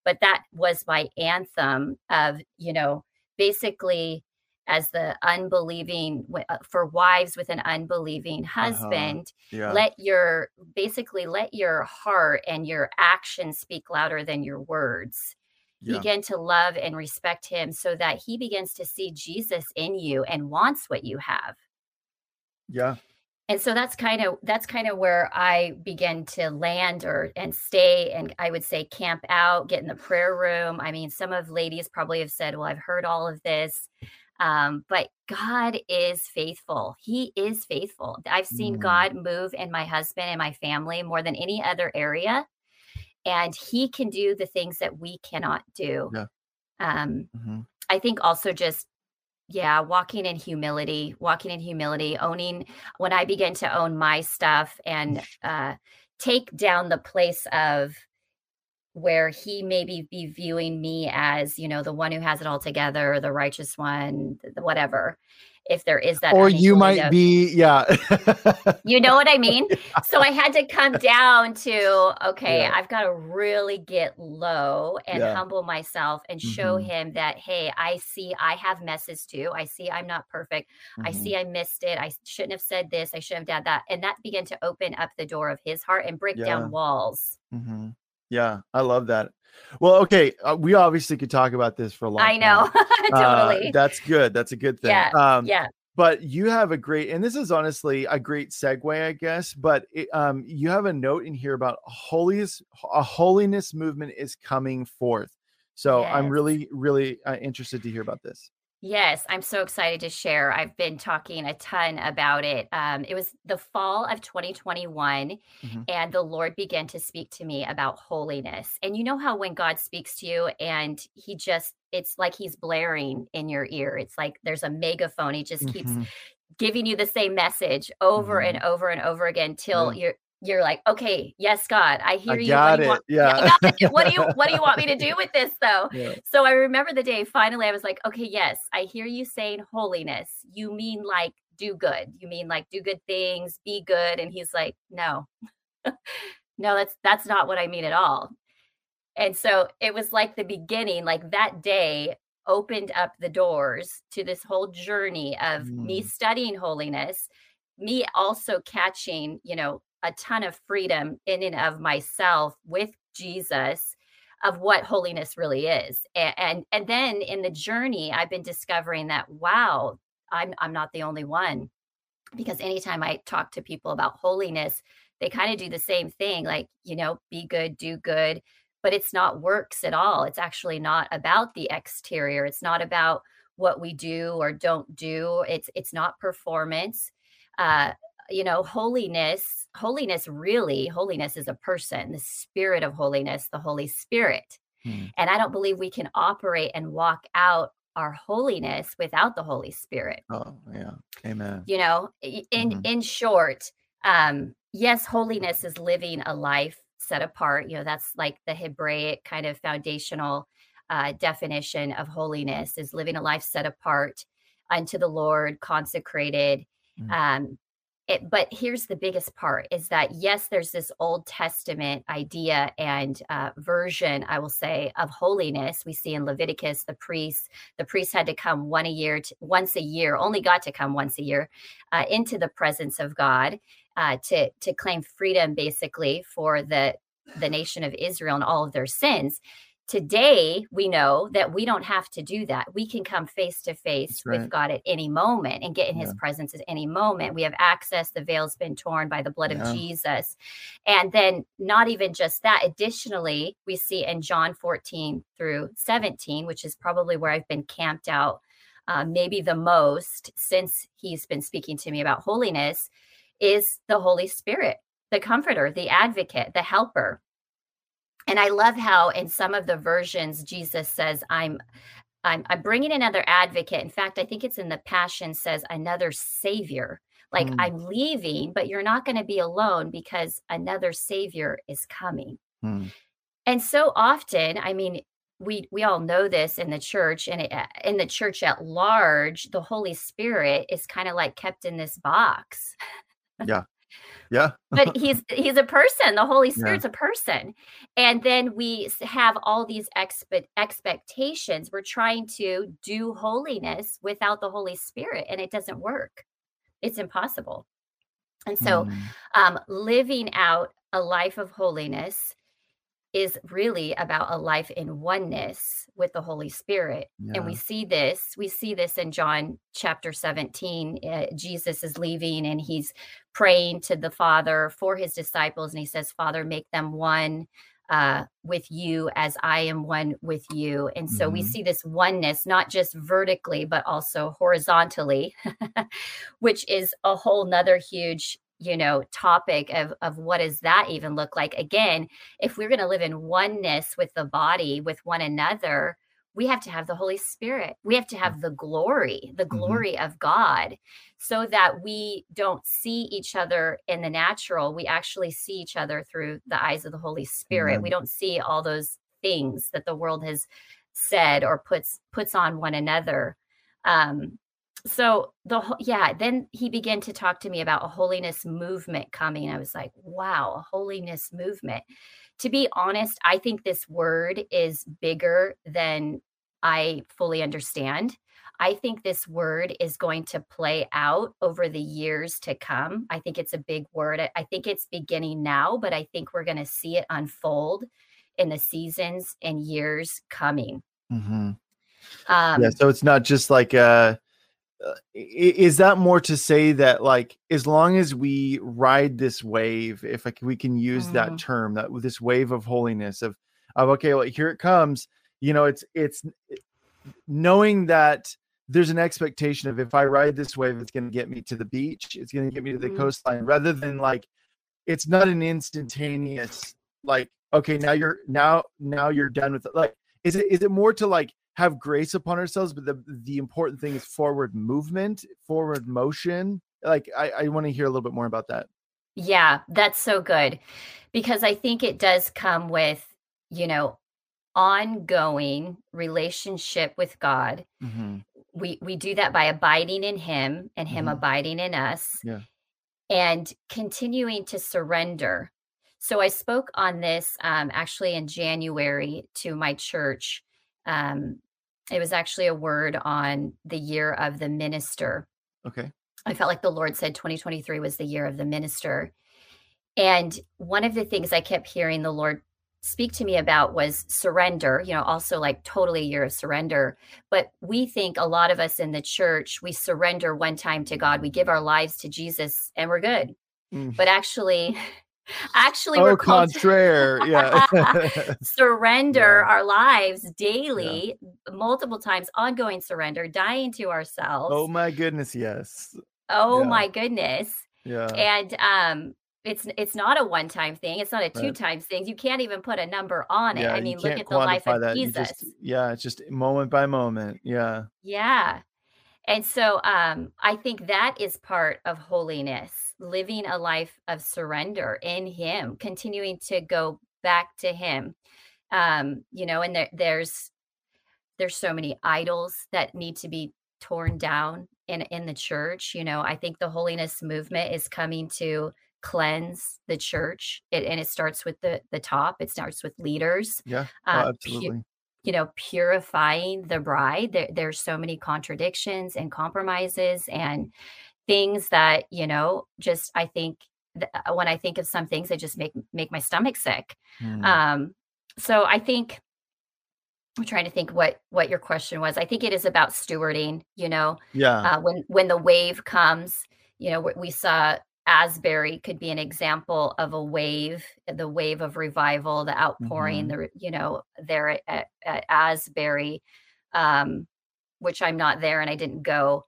[SPEAKER 3] but that was my anthem of you know basically as the unbelieving uh, for wives with an unbelieving husband
[SPEAKER 2] Yeah.
[SPEAKER 3] let your basically let your heart and your actions speak louder than your words
[SPEAKER 2] yeah.
[SPEAKER 3] begin to love and respect him so that he begins to see Jesus in you and wants what you have.
[SPEAKER 2] Yeah.
[SPEAKER 3] And so that's kind of that's kind of where I begin to land or and stay and I would say camp out, get in the prayer room. I mean, some of ladies probably have said, "Well, I've heard all of this." Um, but God is faithful. He is faithful. I've seen
[SPEAKER 2] Mm.
[SPEAKER 3] God move in my husband and my family more than any other area. And he can do the things that we cannot do.
[SPEAKER 2] Yeah.
[SPEAKER 3] Um,
[SPEAKER 2] Mhm.
[SPEAKER 3] I think also just yeah, walking in humility, walking in humility, owning when I begin to own my stuff and uh take down the place of where he maybe be viewing me as you know the one who has it all together the righteous one the, whatever if there is that
[SPEAKER 2] or you might of, be yeah [laughs]
[SPEAKER 3] you know what i mean yeah. so i had to come down to okay yeah. i've got to really get low and yeah. humble myself and show mm-hmm. him that hey i see i have messes too i see i'm not perfect mm-hmm. i see i missed it i shouldn't have said this i should have done that and that began to open up the door of his heart and break down walls
[SPEAKER 2] mm-hmm. Yeah i love that well, okay, uh, we obviously could talk about this for a long.
[SPEAKER 3] I know, [laughs] totally.
[SPEAKER 2] Uh, that's good. That's a good thing.
[SPEAKER 3] Yeah, um, yeah.
[SPEAKER 2] But you have a great, and this is honestly a great segue, I guess. But it, um, you have a note in here about holiness. A holiness movement is coming forth. So yes. I'm really, really uh, interested to hear about this.
[SPEAKER 3] Yes, I'm so excited to share. I've been talking a ton about it. Um, it was the fall of 2021, mm-hmm. and the Lord began to speak to me about holiness. And you know how when God speaks to you and he just, it's like he's blaring in your ear. It's like there's a megaphone. He just keeps mm-hmm. giving you the same message over mm-hmm. and over and over again till yeah. you're you're like, okay, yes, God, I hear
[SPEAKER 2] I
[SPEAKER 3] you.
[SPEAKER 2] Got what it.
[SPEAKER 3] Want,
[SPEAKER 2] yeah.
[SPEAKER 3] what do you what do you want me to [laughs] do with this though? Yeah. So I remember the day finally I was like, okay, yes, I hear you saying holiness. You mean like do good. You mean like do good things, be good. And he's like, no. [laughs] no, that's that's not what I mean at all. And so it was like the beginning, like that day opened up the doors to this whole journey of mm. me studying holiness me also catching, you know, a ton of freedom in and of myself with Jesus of what holiness really is. And, and and then in the journey I've been discovering that wow, I'm I'm not the only one. Because anytime I talk to people about holiness, they kind of do the same thing like, you know, be good, do good, but it's not works at all. It's actually not about the exterior. It's not about what we do or don't do. It's it's not performance. Uh, you know, holiness, holiness really, holiness is a person, the spirit of holiness, the Holy Spirit. Hmm. And I don't believe we can operate and walk out our holiness without the Holy Spirit.
[SPEAKER 2] Oh, yeah. Amen.
[SPEAKER 3] You know, in mm-hmm. in short, um, yes, holiness is living a life set apart. You know, that's like the Hebraic kind of foundational uh, definition of holiness is living a life set apart unto the Lord, consecrated, mm-hmm. um, it, but here's the biggest part is that yes there's this old testament idea and uh, version i will say of holiness. We see in leviticus the priests the priests had to come one a year to, once a year only got to come once a year uh, into the presence of god uh, to to claim freedom basically for the the nation of israel and all of their sins Today, we know that we don't have to do that. We can come face to face with God at any moment and get in yeah. his presence at any moment. We have access. The veil's been torn by the blood yeah. of Jesus. And then, not even just that, additionally, we see in John 14 through 17, which is probably where I've been camped out uh, maybe the most since he's been speaking to me about holiness, is the Holy Spirit, the comforter, the advocate, the helper and I love how in some of the versions Jesus says, "I'm." I'm, I'm bringing another advocate. In fact, I think it's in the Passion says another savior. Like mm. I'm leaving, but you're not going to be alone because another savior is coming. Mm. And so often, I mean, we we all know this in the church and it, in the church at large, the Holy Spirit is kind of like kept in this box.
[SPEAKER 2] Yeah. Yeah. [laughs]
[SPEAKER 3] but he's he's a person. The Holy Spirit's yeah. a person. And then we have all these expe- expectations. We're trying to do holiness without the Holy Spirit and it doesn't work. It's impossible. And so mm. um, living out a life of holiness is really about a life in oneness with the Holy Spirit. Yeah. And we see this, we see this in John chapter 17. Uh, Jesus is leaving and he's praying to the Father for his disciples. And he says, Father, make them one uh, with you as I am one with you. And so mm-hmm. we see this oneness, not just vertically, but also horizontally, [laughs] which is a whole nother huge you know topic of of what does that even look like again if we're going to live in oneness with the body with one another we have to have the Holy Spirit. We have to have the glory, the glory mm-hmm. of God, so that we don't see each other in the natural. We actually see each other through the eyes of the Holy Spirit. Mm-hmm. We don't see all those things that the world has said or puts puts on one another. Um, so the yeah, then he began to talk to me about a holiness movement coming. I was like, wow, a holiness movement to be honest, I think this word is bigger than I fully understand. I think this word is going to play out over the years to come. I think it's a big word. I think it's beginning now, but I think we're going to see it unfold in the seasons and years coming.
[SPEAKER 2] Mm-hmm. Um, yeah, so it's not just like a uh, is that more to say that like as long as we ride this wave if like we can use mm. that term that this wave of holiness of of okay well here it comes you know it's it's knowing that there's an expectation of if i ride this wave it's going to get me to the beach it's going to get me to the mm. coastline rather than like it's not an instantaneous like okay now you're now now you're done with it like is it is it more to like have grace upon ourselves but the the important thing is forward movement forward motion. Like i i want to hear a little bit more about that.
[SPEAKER 3] Yeah that's so good because i think it does come with you know ongoing relationship with god. Mm-hmm. we we do that by abiding in him and him mm-hmm. abiding in us
[SPEAKER 2] yeah.
[SPEAKER 3] and continuing to surrender. So i spoke on this um, actually in january to my church um, it was actually a word on the year of the minister.
[SPEAKER 2] Okay.
[SPEAKER 3] I felt like the Lord said 2023 was the year of the minister. And one of the things I kept hearing the Lord speak to me about was surrender, you know, also like totally a year of surrender. But we think a lot of us in the church, we surrender one time to God, we give our lives to Jesus and we're good. Mm. But actually, [laughs] Actually,
[SPEAKER 2] we're [laughs] contraire. yeah. [laughs]
[SPEAKER 3] surrender yeah. our lives daily, yeah. multiple times, ongoing surrender, dying to ourselves.
[SPEAKER 2] Oh my goodness, yes.
[SPEAKER 3] Oh yeah. my goodness.
[SPEAKER 2] Yeah.
[SPEAKER 3] And um it's it's not a one time thing. It's not a two times thing. You can't even put a number on it. I mean, look at the life of that. Jesus.
[SPEAKER 2] Just, yeah, it's just moment by moment. Yeah.
[SPEAKER 3] Yeah. And so um I think that is part of holiness living a life of surrender in him continuing to go back to him. Um you know and there, there's there's so many idols that need to be torn down in in the church you know i think the holiness movement is coming to cleanse the church it, and it starts with the the top it starts with leaders
[SPEAKER 2] yeah oh, uh, absolutely. pu-
[SPEAKER 3] you know purifying the bride there, there's so many contradictions and compromises and things that you know just i think th- uh, when i think of some things they just make make my stomach sick mm. um so i think i'm trying to think what what your question was i think it is about stewarding you know
[SPEAKER 2] yeah
[SPEAKER 3] uh, when when the wave comes you know we saw asbury could be an example of a wave the wave of revival the outpouring mm-hmm. the you know there at, at asbury um which i'm not there and i didn't go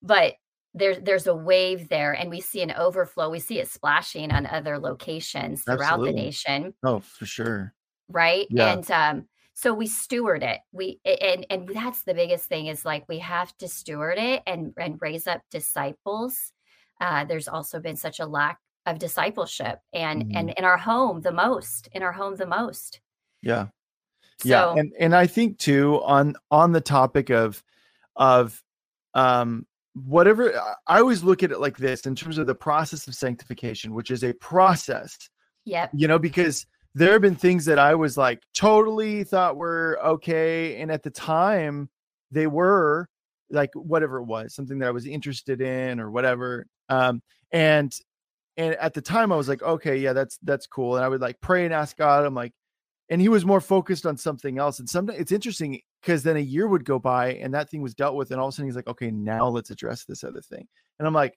[SPEAKER 3] but there's there's a wave there and we see an overflow. We see it splashing on other locations throughout Absolutely. the nation.
[SPEAKER 2] Oh for sure.
[SPEAKER 3] Right? Yeah. and um so we steward it. We and and that's the biggest thing is like we have to steward it and and raise up disciples. Uh there's also been such a lack of discipleship and mm-hmm. and in our home the most in our home the most.
[SPEAKER 2] Yeah. So, yeah and and i think too on on the topic of of um whatever I always look at it like this in terms of the process of sanctification, which is a process.
[SPEAKER 3] Yeah.
[SPEAKER 2] You know, because there have been things that I was like totally thought were okay. And at the time they were like whatever it was, something that I was interested in or whatever. Um, and and at the time I was like, okay, yeah, that's that's cool. And I would like pray and ask God. I'm like, and he was more focused on something else. And sometimes it's interesting because then a year would go by and that thing was dealt with, and all of a sudden he's like, okay, now let's address this other thing. And I'm like,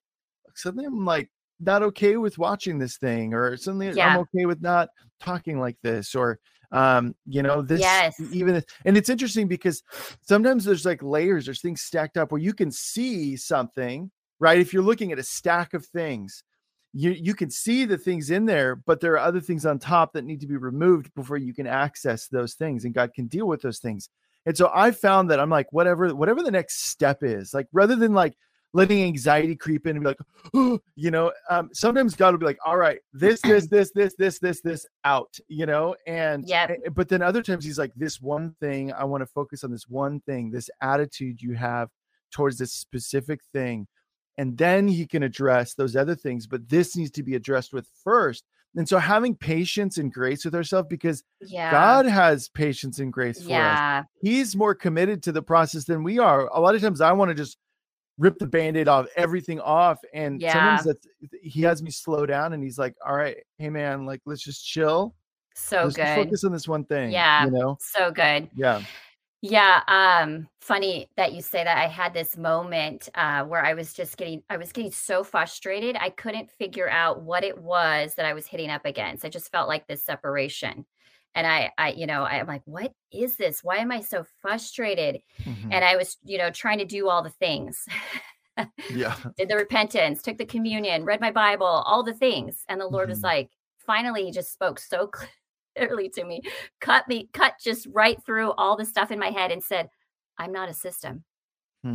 [SPEAKER 2] suddenly I'm like not okay with watching this thing, or suddenly yeah. I'm okay with not talking like this, or um, you know, this
[SPEAKER 3] yes.
[SPEAKER 2] even and it's interesting because sometimes there's like layers, there's things stacked up where you can see something, right? If you're looking at a stack of things you you can see the things in there but there are other things on top that need to be removed before you can access those things and god can deal with those things And so I found that I'm like, whatever, whatever the next step is, like rather than like letting anxiety creep in and be like, oh, [gasps] you know, um, sometimes God will be like, all right, this, this, [clears throat] this, this, this, this, this out, you know, and
[SPEAKER 3] yeah.
[SPEAKER 2] But then other times he's like, this one thing, I want to focus on this one thing, this attitude you have towards this specific thing, and then he can address those other things. But this needs to be addressed with first. And so having patience and grace with ourselves because
[SPEAKER 3] yeah.
[SPEAKER 2] God has patience and grace for
[SPEAKER 3] yeah.
[SPEAKER 2] us. He's more committed to the process than we are. A lot of times I want to just rip the band-aid off everything off and
[SPEAKER 3] Yeah.
[SPEAKER 2] sometimes that's he has me slow down and he's like all right hey man like let's just chill
[SPEAKER 3] So
[SPEAKER 2] let's just
[SPEAKER 3] good.
[SPEAKER 2] focus on this one thing
[SPEAKER 3] Yeah.
[SPEAKER 2] you know
[SPEAKER 3] So good.
[SPEAKER 2] yeah
[SPEAKER 3] Yeah, um, funny that you say that. I had this moment uh, where I was just getting, I was getting so frustrated. I couldn't figure out what it was that I was hitting up against. I just felt like this separation, and I, I, you know, I'm like, what is this? Why am I so frustrated?
[SPEAKER 2] Mhm.
[SPEAKER 3] And I was, you know, trying to do all the things.
[SPEAKER 2] yeah [laughs]
[SPEAKER 3] Did the repentance, took the communion, read my Bible, all the things, and the Lord was
[SPEAKER 2] Mhm.
[SPEAKER 3] like, finally, He just spoke so clearly to me, cut me, cut just right through all the stuff in my head, and said, "I'm not a system."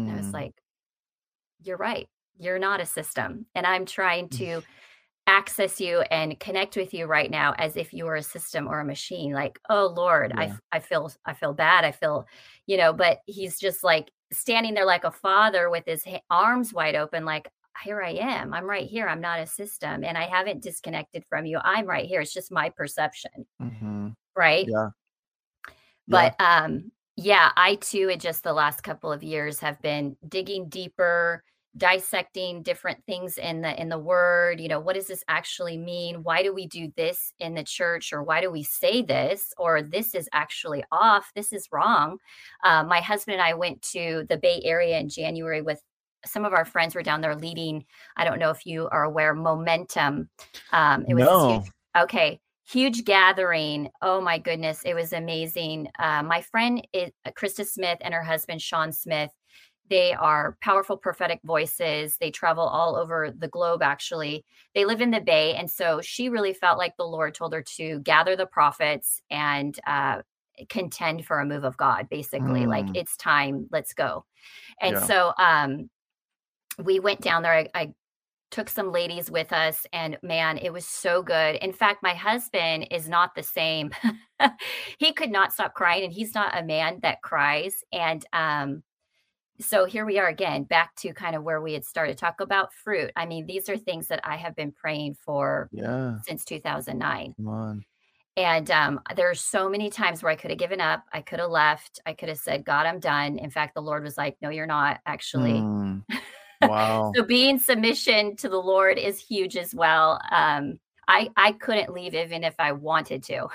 [SPEAKER 3] And I was
[SPEAKER 2] Hmm.
[SPEAKER 3] like, "You're right. You're not a system, and I'm trying to access you and connect with you right now as if you were a system or a machine." Like, oh Lord, I
[SPEAKER 2] Yeah.
[SPEAKER 3] f- I feel I feel bad. I feel, you know. But He's just like standing there like a father with his arms wide open, like. Here I am. I'm right here. I'm not a system and I haven't disconnected from you. I'm right here. It's just my perception,
[SPEAKER 2] Mhm.
[SPEAKER 3] right?
[SPEAKER 2] yeah
[SPEAKER 3] but um yeah i too in just the last couple of years have been digging deeper dissecting different things in the in the word you know what does this actually mean why do we do this in the church or why do we say this or this is actually off this is wrong uh, my husband and i went to the bay area in january with some of our friends were down there leading i don't know if you are aware momentum. Um it was
[SPEAKER 2] no.
[SPEAKER 3] Huge- okay huge gathering. Oh my goodness it was amazing. Uh, my friend is uh, christa smith and her husband sean smith they are powerful prophetic voices. They travel all over the globe actually. They live in the bay and so she really felt like the lord told her to gather the prophets and uh, contend for a move of god basically. Like
[SPEAKER 2] Mm.
[SPEAKER 3] it's time let's go. And
[SPEAKER 2] Yeah.
[SPEAKER 3] so um we went down there I, I took some ladies with us and man it was so good in fact my husband is not the same [laughs] he could not stop crying and he's not a man that cries and um so here we are again back to kind of where we had started talk about fruit i mean these are things that i have been praying for
[SPEAKER 2] yeah
[SPEAKER 3] since 2009
[SPEAKER 2] come on
[SPEAKER 3] and um, there are so many times where I could have given up. I could have left. I could have said, God, I'm done. In fact, the Lord was like, No, you're not actually.
[SPEAKER 2] Hmm. [laughs] wow
[SPEAKER 3] So being submission to the Lord is huge as well. Um, I I couldn't leave even if I wanted to.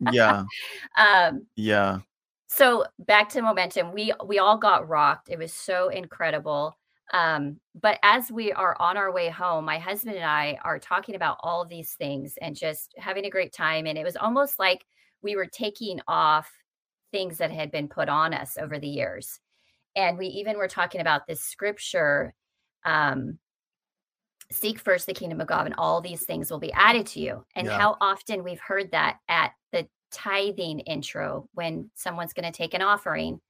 [SPEAKER 2] yeah [laughs]
[SPEAKER 3] um,
[SPEAKER 2] yeah
[SPEAKER 3] so back to momentum. We we all got rocked. It was so incredible. Um, but as we are on our way home, my husband and I are talking about all these things and just having a great time. And it was almost like we were taking off things that had been put on us over the years. And we even were talking about this scripture um, seek first the kingdom of God, and all these things will be added to you. And
[SPEAKER 2] Yeah.
[SPEAKER 3] how often we've heard that at the tithing intro when someone's going to take an offering.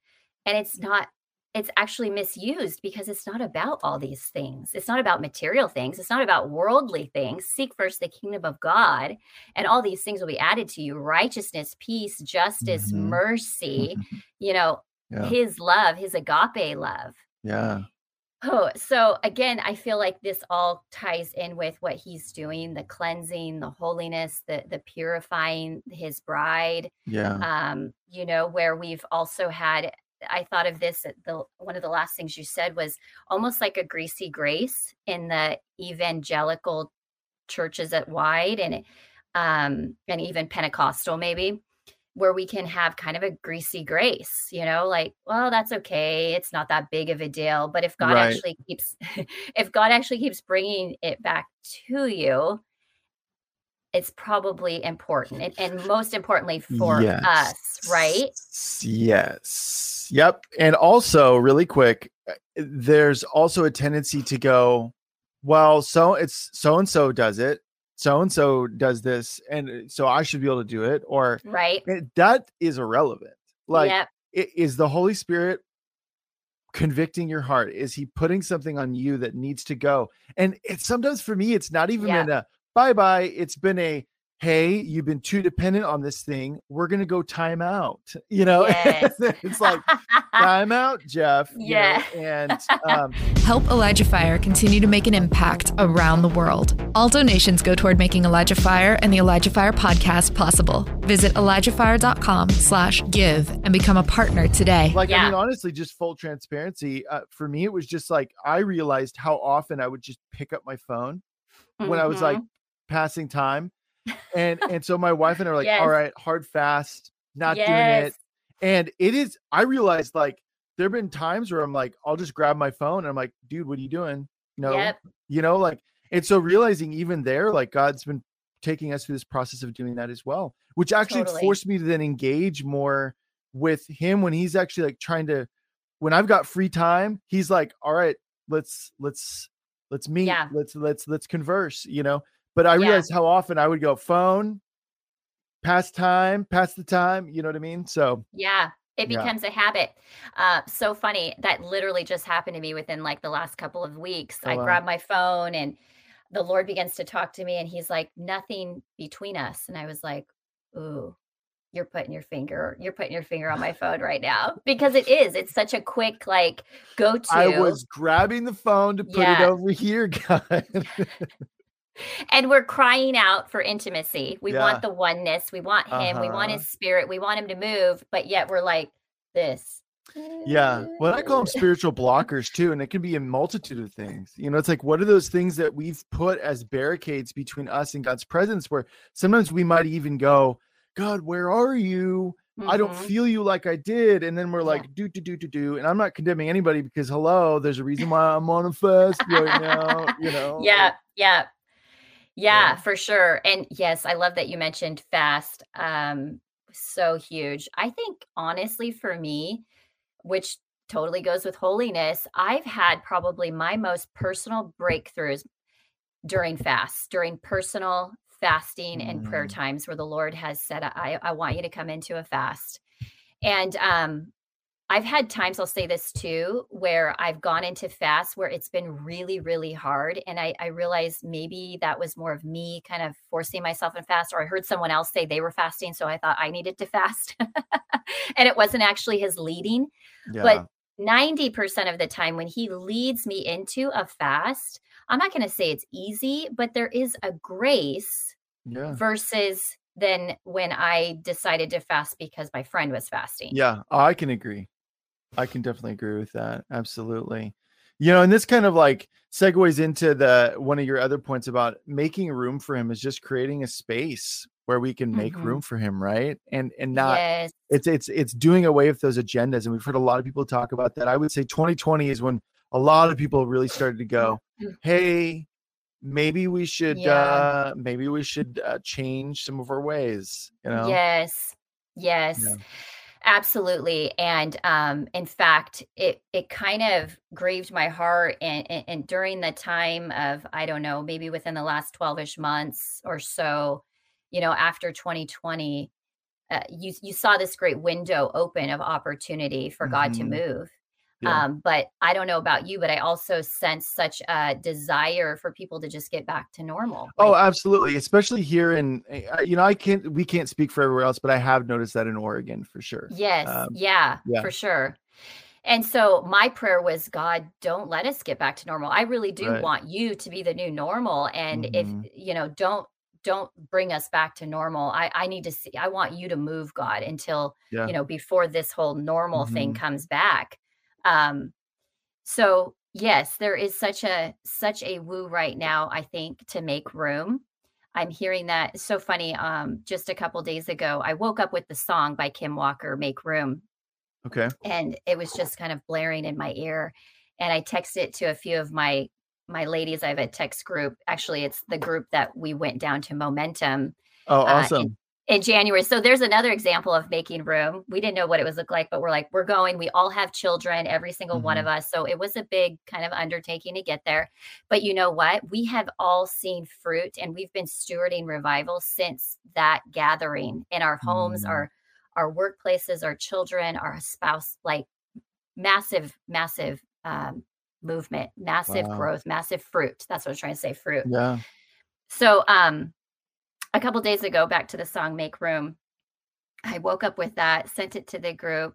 [SPEAKER 3] And it's not, it's actually misused because it's not about all these things. It's not about material things. It's not about worldly things. Seek first the kingdom of God, and all these things will be added to you righteousness, peace, justice,
[SPEAKER 2] Mhm.
[SPEAKER 3] mercy, you know,
[SPEAKER 2] yeah
[SPEAKER 3] his love, his agape love.
[SPEAKER 2] yeah
[SPEAKER 3] Oh, so again, I feel like this all ties in with what he's doing, the cleansing, the holiness, the the purifying his bride.
[SPEAKER 2] yeah
[SPEAKER 3] Um, you know, where we've also had I thought of this at the one of the last things you said was almost like a greasy grace in the evangelical churches at wide and um and even Pentecostal maybe where we can have kind of a greasy grace, you know, like, well, that's okay. It's not that big of a deal. But if God
[SPEAKER 2] Right.
[SPEAKER 3] actually keeps, [laughs] if God actually keeps bringing it back to you, it's probably important. And, and most importantly for us, right?
[SPEAKER 2] Yes. Yep. And also, really quick, uh, there's also a tendency to go, well, so it's so and so does it, so and so does this, and uh, so I should be able to do it, or
[SPEAKER 3] Right.
[SPEAKER 2] that is irrelevant. Like
[SPEAKER 3] yep.
[SPEAKER 2] i- is the Holy Spirit convicting your heart? Is he putting something on you that needs to go? And it's sometimes for me, it's not even
[SPEAKER 3] Yeah.
[SPEAKER 2] been a bye bye. It's been a hey, you've been too dependent on this thing. We're gonna go time out. You know, [laughs]
[SPEAKER 3] Yes.
[SPEAKER 2] it's [laughs] like time out, Jeff. you know,
[SPEAKER 3] Yeah.
[SPEAKER 2] and [laughs] um,
[SPEAKER 1] Help Elijah Fire continue to make an impact around the world. All donations go toward making Elijah Fire and the Elijah Fire podcast possible. Visit ElijahFire.com slash give and become a partner today.
[SPEAKER 2] like I mean, honestly, just full transparency. Uh, for me, it was just like I realized how often I would just pick up my phone when I was like
[SPEAKER 3] Mhm.
[SPEAKER 2] passing time. And and so my wife and I were like, all
[SPEAKER 3] Yes.
[SPEAKER 2] right, hard fast, not doing it. And it is, I realized like there have been times where I'm like, I'll just grab my phone and I'm like, dude, what are you doing? No,
[SPEAKER 3] Yep.
[SPEAKER 2] you know, like, and so realizing even there, like God's been taking us through this process of doing that as well, which actually
[SPEAKER 3] Totally.
[SPEAKER 2] forced me to then engage more with him when he's actually like trying to, when I've got free time, he's like, all right, let's, let's, let's meet,
[SPEAKER 3] Yeah.
[SPEAKER 2] let's, let's, let's converse, you know? But I
[SPEAKER 3] Yeah.
[SPEAKER 2] realized how often I would go phone, pass time, pass the time, you know what I mean? So
[SPEAKER 3] Yeah, it
[SPEAKER 2] Yeah.
[SPEAKER 3] becomes a habit. Uh, so funny that literally just happened to me within like the last couple of weeks.
[SPEAKER 2] Oh,
[SPEAKER 3] I
[SPEAKER 2] wow.
[SPEAKER 3] grabbed my phone and the Lord begins to talk to me, and He's like, "Nothing between us." And I was like, "Ooh." You're putting your finger, you're putting your finger on my phone [laughs] right now because it is. It's such a quick like go to.
[SPEAKER 2] I was grabbing the phone to put it over [laughs] here, God. [laughs]
[SPEAKER 3] and we're crying out for intimacy. We
[SPEAKER 2] Yeah.
[SPEAKER 3] want the oneness. We want him. We want
[SPEAKER 2] Uh-huh.
[SPEAKER 3] his spirit. We want him to move, but yet we're like this.
[SPEAKER 2] Yeah. Well, I call them [laughs] spiritual blockers too. And it can be a multitude of things. You know, it's like, what are those things that we've put as barricades between us and God's presence where sometimes we might even go, God, where are you? I don't
[SPEAKER 3] Mhm.
[SPEAKER 2] feel you like I did. And then we're
[SPEAKER 3] Yeah.
[SPEAKER 2] like, do, do, do, do, do. And I'm not condemning anybody because, hello, there's a reason [laughs] why I'm on a fast right now. You know?
[SPEAKER 3] Yeah, yeah. Yeah,
[SPEAKER 2] Yeah.
[SPEAKER 3] for sure. And yes, I love that you mentioned fast. Um, so huge. I think honestly for me, which totally goes with holiness, I've had probably my most personal breakthroughs during fasts, during personal fasting and prayer
[SPEAKER 2] Mm.
[SPEAKER 3] times where the Lord has said, I, I want you to come into a fast. And um I've had times, I'll say this too, where I've gone into fast where it's been really, really hard. And I, I realized maybe that was more of me kind of forcing myself in fast, or I heard someone else say they were fasting. So I thought I needed to [laughs] fast. and it wasn't actually his leading.
[SPEAKER 2] Yeah.
[SPEAKER 3] But 90% of the time, when he leads me into a fast, I'm not going to say it's easy, but there is a grace
[SPEAKER 2] yeah.
[SPEAKER 3] versus than when I decided to fast because my friend was fasting.
[SPEAKER 2] Yeah, I can agree. I can definitely agree with that. Absolutely. You know, and this kind of like segues into the one of your other points about making room for him is just creating a space where we can make
[SPEAKER 3] Mhm.
[SPEAKER 2] room for him, right? And and not
[SPEAKER 3] yes.
[SPEAKER 2] it's it's it's doing away with those agendas. And we've heard a lot of people talk about that. I would say 2020 is when a lot of people really started to go, hey, maybe we should
[SPEAKER 3] Yeah.
[SPEAKER 2] uh maybe we should uh, change some of our ways, you know?
[SPEAKER 3] Yes. Yes.
[SPEAKER 2] Yeah.
[SPEAKER 3] Absolutely. And um in fact, it it kind of grieved my heart and, and and during the time of I don't know, maybe within the last 12ish months or so, you know, after 2020, uh, you you saw this great window open of opportunity for God to
[SPEAKER 2] Mhm.
[SPEAKER 3] move.
[SPEAKER 2] Yeah.
[SPEAKER 3] Um, but I don't know about you, but I also sense such a desire for people to just get back to normal.
[SPEAKER 2] Oh, absolutely. Especially here in, uh, you know, I can't, we can't speak for everywhere else, but I have noticed that in Oregon for sure.
[SPEAKER 3] Yes,
[SPEAKER 2] Um,
[SPEAKER 3] yeah,
[SPEAKER 2] yeah.
[SPEAKER 3] for sure. And so my prayer was, God, don't let us get back to normal. I really do
[SPEAKER 2] Right.
[SPEAKER 3] want you to be the new normal. And
[SPEAKER 2] Mhm.
[SPEAKER 3] if, you know, don't don't bring us back to normal. I I need to see I want you to move, God, until,
[SPEAKER 2] Yeah.
[SPEAKER 3] you know, before this whole normal thing
[SPEAKER 2] Mhm.
[SPEAKER 3] comes back. Um so yes, there is such a such a woo right now, I think, to make room. I'm hearing that. It's so funny. Um, just a couple days ago, I woke up with the song by Kim Walker, Make Room,
[SPEAKER 2] Okay.
[SPEAKER 3] and it was just kind of blaring in my ear. And I texted it to a few of my my ladies. I have a text group. Actually, it's the group that we went down to Momentum
[SPEAKER 2] Oh,
[SPEAKER 3] Uh,
[SPEAKER 2] awesome.
[SPEAKER 3] In January. So there's another example of making room. We didn't know what it was look like, but we're like, we're going. We all have children, every single one
[SPEAKER 2] Mhm.
[SPEAKER 3] of us. So it was a big kind of undertaking to get there. But you know what? We have all seen fruit and we've been stewarding revival since that gathering in our homes,
[SPEAKER 2] Mm.
[SPEAKER 3] our our workplaces, our children, our spouse, like massive, massive um, movement, massive
[SPEAKER 2] Wow.
[SPEAKER 3] growth, massive fruit. That's what I'm trying to say, fruit.
[SPEAKER 2] Yeah.
[SPEAKER 3] So um a couple days ago, back to the song Make Room, I woke up with that, sent it to the group.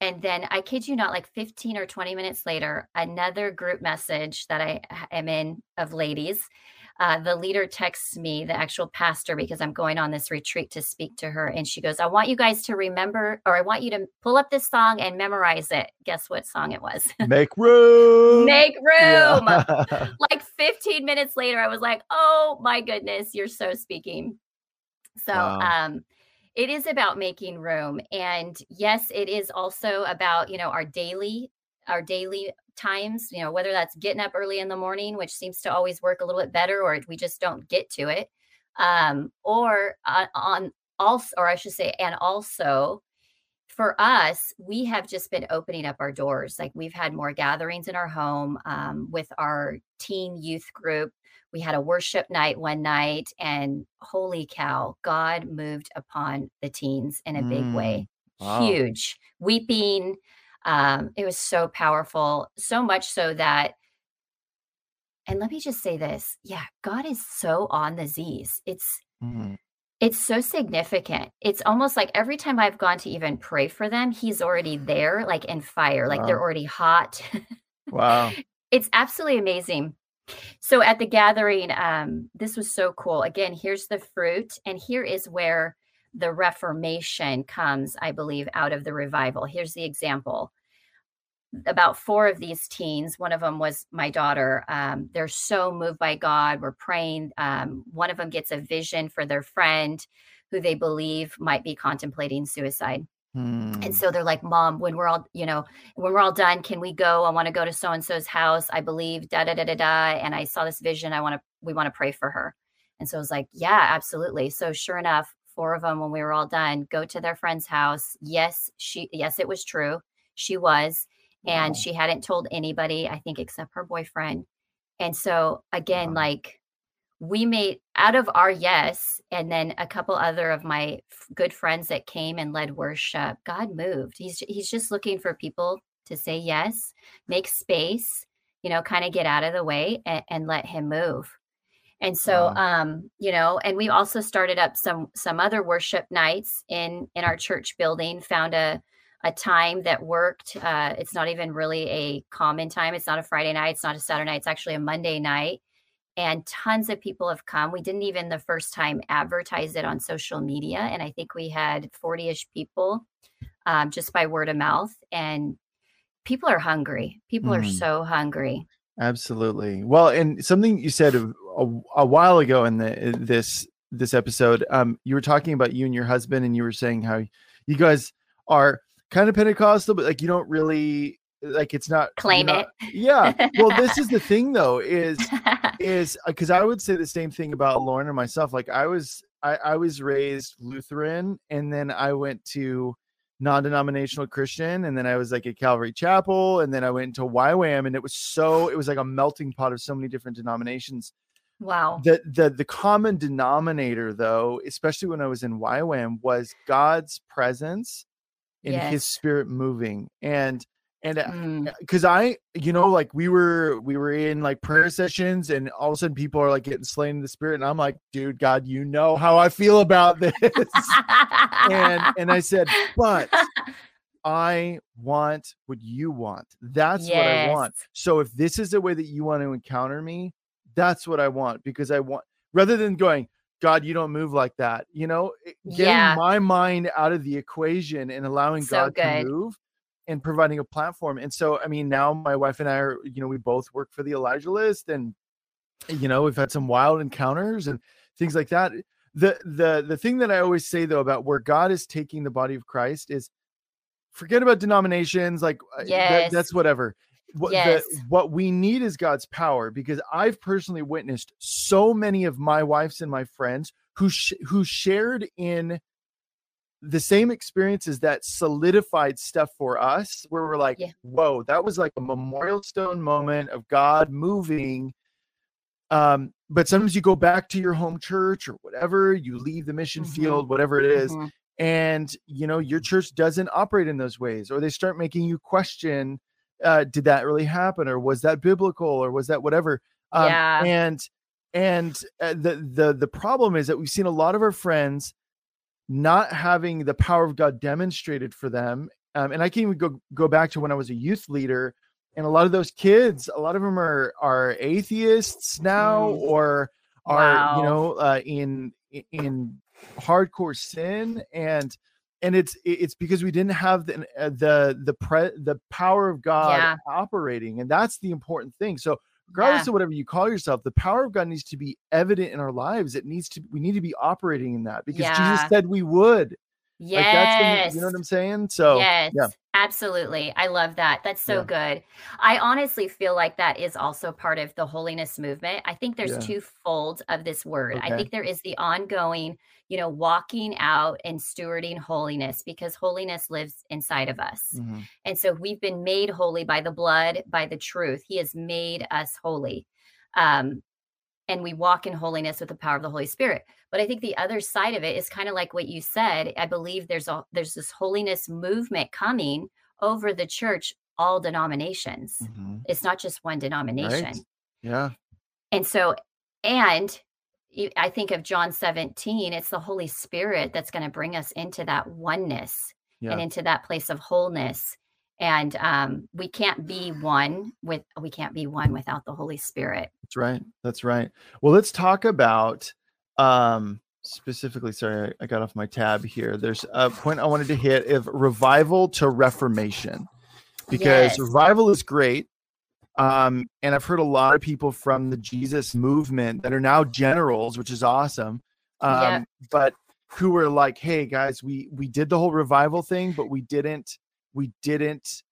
[SPEAKER 3] And then I kid you not, like 15 or 20 minutes later, another group message that I am in of ladies. Uh, the leader texts me, the actual pastor, because I'm going on this retreat to speak to her. And she goes, I want you guys to remember, or I want you to pull up this song and memorize it. Guess what song it was? [laughs]
[SPEAKER 2] Make room.
[SPEAKER 3] Make room
[SPEAKER 2] Yeah. [laughs] [laughs]
[SPEAKER 3] like 15 minutes later i was like oh my goodness you're so speaking so
[SPEAKER 2] Wow.
[SPEAKER 3] um it is about making room and yes it is also about you know our daily our daily times you know whether that's getting up early in the morning which seems to always work a little bit better or we just don't get to it um or uh, on also or i should say and also for us, we have just been opening up our doors. Like we've had more gatherings in our home um, with our teen youth group. We had a worship night one night, and holy cow, God moved upon the teens in a big way.
[SPEAKER 2] wow.
[SPEAKER 3] Huge, weeping. Um, it was so powerful, so much so that. And let me just say this yeah, God is so on the Z's. It's
[SPEAKER 2] Mhm.
[SPEAKER 3] it's so significant. It's almost like every time I've gone to even pray for them, he's already there, like in fire, like they're already hot.
[SPEAKER 2] Wow. [laughs]
[SPEAKER 3] it's absolutely amazing. So at the gathering, um, this was so cool. Again, here's the fruit, and here is where the Reformation comes, I believe, out of the revival. Here's the example. About four of these teens, one of them was my daughter. Um, they're so moved by God. We're praying. Um, one of them gets a vision for their friend who they believe might be contemplating suicide.
[SPEAKER 2] Hmm.
[SPEAKER 3] And so they're like, Mom, when we're all, you know, when we're all done, can we go? I want to go to so and so's house. I believe da da da da da. And I saw this vision. I want to, we want to pray for her. And so I was like, Yeah, absolutely. So sure enough, four of them, when we were all done, go to their friend's house. Yes, she, yes, it was true. She was. And
[SPEAKER 2] Wow.
[SPEAKER 3] she hadn't told anybody, I think, except her boyfriend. And so again,
[SPEAKER 2] Wow.
[SPEAKER 3] like we made out of our yes, and then a couple other of my f- good friends that came and led worship. God moved. He's he's just looking for people to say yes, make space, you know, kind of get out of the way and, and let him move. And so, um, you know, and we also started up some some other worship nights in in our church building. Found a a time that worked. Uh, it's not even really a common time. It's not a Friday night. It's not a Saturday night. It's actually a Monday night and tons of people have come. We didn't even the first time advertise it on social media, and I think we had 40 ish people um, just by word of mouth. And people are hungry. People are
[SPEAKER 2] Mm.
[SPEAKER 3] so hungry.
[SPEAKER 2] Absolutely. Well, and something you said a, a, while ago in the in this this episode, um, you were talking about you and your husband, and you were saying how you guys are kind of Pentecostal, but like you don't really like it's not
[SPEAKER 3] Claim
[SPEAKER 2] not-
[SPEAKER 3] it.
[SPEAKER 2] Yeah. Well, this is the [laughs] thing though, is [laughs] is because I would say the same thing about Lauren and myself. Like I was I, I was raised Lutheran and then I went to non-denominational Christian and then I was like at Calvary Chapel and then I went to YWAM and it was so it was like a melting pot of so many different denominations.
[SPEAKER 3] Wow.
[SPEAKER 2] The the the common denominator though, especially when I was in YWAM, was God's presence and his spirit moving. And and uh,
[SPEAKER 3] Mm,
[SPEAKER 2] because I, you know, like we were we were in like prayer sessions, and all of a sudden people are like getting slain in the spirit, and I'm like, dude, God, you know how I feel about this, and and I said, but [laughs] I want what you want. That's what I want. So if this is the way that you want to encounter me, that's what I want because I want rather than going, God, you don't move like that. You know, getting
[SPEAKER 3] Yeah.
[SPEAKER 2] my mind out of the equation and allowing
[SPEAKER 3] So
[SPEAKER 2] God to move and providing a platform. And so, I mean, now my wife and I are, you know, we both work for the Elijah list and, you know, we've had some wild encounters and things like that. The, the, the thing that I always say though about where God is taking the body of Christ is forget about denominations. Like uh, that- that's whatever. What,
[SPEAKER 3] Yes.
[SPEAKER 2] the, what we need is God's power because I've personally witnessed so many of my wives and my friends who sh- who shared in the same experiences that solidified stuff for us where we're like
[SPEAKER 3] Yeah.
[SPEAKER 2] whoa that was like a memorial stone moment of god moving um but sometimes you go back to your home church or whatever you leave the mission
[SPEAKER 3] Mhm.
[SPEAKER 2] field whatever it is,
[SPEAKER 3] Mhm.
[SPEAKER 2] and you know your church doesn't operate in those ways or they start making you question uh, did that really happen or was that biblical or was that whatever
[SPEAKER 3] um, yeah.
[SPEAKER 2] and and uh, the the the problem is that we've seen a lot of our friends not having the power of god demonstrated for them um, and i can even go go back to when i was a youth leader and a lot of those kids a lot of them are are atheists now mm. or are wow. you know uh, in in hardcore sin and and it's it's because we didn't have the uh, the the pre, the power of God yeah. operating, and that's the important thing. So regardless yeah. of whatever you call yourself, the power of God needs to be evident in our lives. It needs to we need to be operating in that because yeah. Jesus said we would.
[SPEAKER 3] Yes. Like that's
[SPEAKER 2] you know what I'm saying? So
[SPEAKER 3] yes, yeah. absolutely. I love that. That's so yeah. good. I honestly feel like that is also part of the holiness movement. I think there's yeah. two folds of this word. Okay. I think there is the ongoing, you know, walking out and stewarding holiness because holiness lives inside of us. Mm-hmm. And so we've been made holy by the blood, by the truth. He has made us holy. Um, and we walk in holiness with the power of the Holy Spirit. But I think the other side of it is kind of like what you said. I believe there's a there's this holiness movement coming over the church, all denominations. Mm-hmm. It's not just one denomination. Right.
[SPEAKER 2] Yeah.
[SPEAKER 3] And so, and I think of John 17, it's the Holy Spirit that's going to bring us into that oneness yeah. and into that place of wholeness. And um, we can't be one with we can't be one without the holy spirit.
[SPEAKER 2] That's right that's right. Well let's talk about um specifically sorry i got off my tab here. There's a point i wanted to hit of revival to reformation. Because yes. revival is great um and i've heard a lot of people from the jesus movement that are now generals which is awesome um yeah. but who were like hey guys we we did the whole revival thing but we didn't we didn't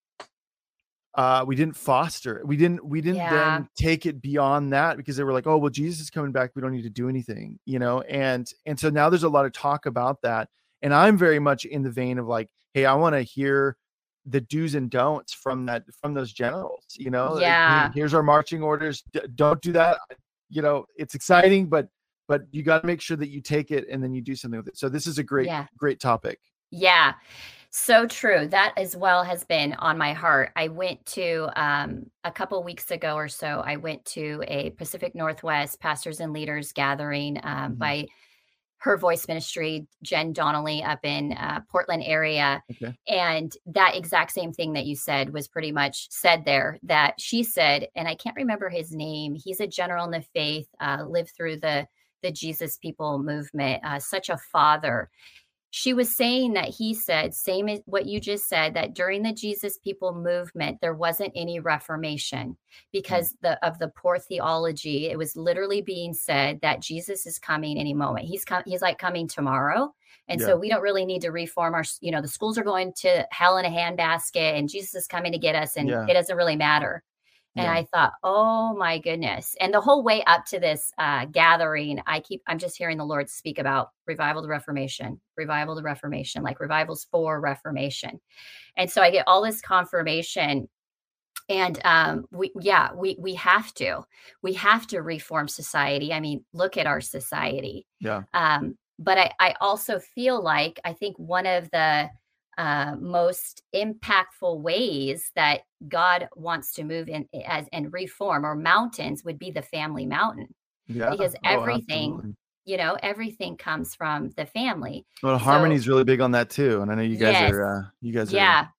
[SPEAKER 2] uh we didn't foster we didn't we didn't yeah. then take it beyond that because they were like oh well jesus is coming back we don't need to do anything you know and and so now there's a lot of talk about that and i'm very much in the vein of like hey i want to hear the do's and don'ts from that from those generals you know
[SPEAKER 3] yeah
[SPEAKER 2] here's our marching orders D- don't do that you know it's exciting but but you got to make sure that you take it and then you do something with it so this is a great yeah. great topic
[SPEAKER 3] yeah so true. That as well has been on my heart. I went to um, a couple weeks ago or so. I went to a Pacific Northwest pastors and leaders gathering um, mm-hmm. by her voice ministry, Jen Donnelly, up in uh, Portland area, okay. and that exact same thing that you said was pretty much said there. That she said, and I can't remember his name. He's a general in the faith, uh, lived through the the Jesus People movement, uh, such a father she was saying that he said same as what you just said that during the jesus people movement there wasn't any reformation mm. because the of the poor theology it was literally being said that jesus is coming any moment he's come he's like coming tomorrow and yeah. so we don't really need to reform our you know the schools are going to hell in a handbasket and jesus is coming to get us and yeah. it doesn't really matter and yeah. I thought, oh my goodness. And the whole way up to this uh, gathering, I keep, I'm just hearing the Lord speak about revival to reformation, revival to reformation, like revivals for reformation. And so I get all this confirmation. And um, we, yeah, we we have to, we have to reform society. I mean, look at our society.
[SPEAKER 2] Yeah.
[SPEAKER 3] Um, but I, I also feel like I think one of the uh, most impactful ways that God wants to move in as and reform or mountains would be the family mountain. Yeah. Because oh, everything, oh, you know, everything comes from the family.
[SPEAKER 2] Well, so, harmony is really big on that too. And I know you guys yes, are uh, you guys
[SPEAKER 3] yeah.
[SPEAKER 2] are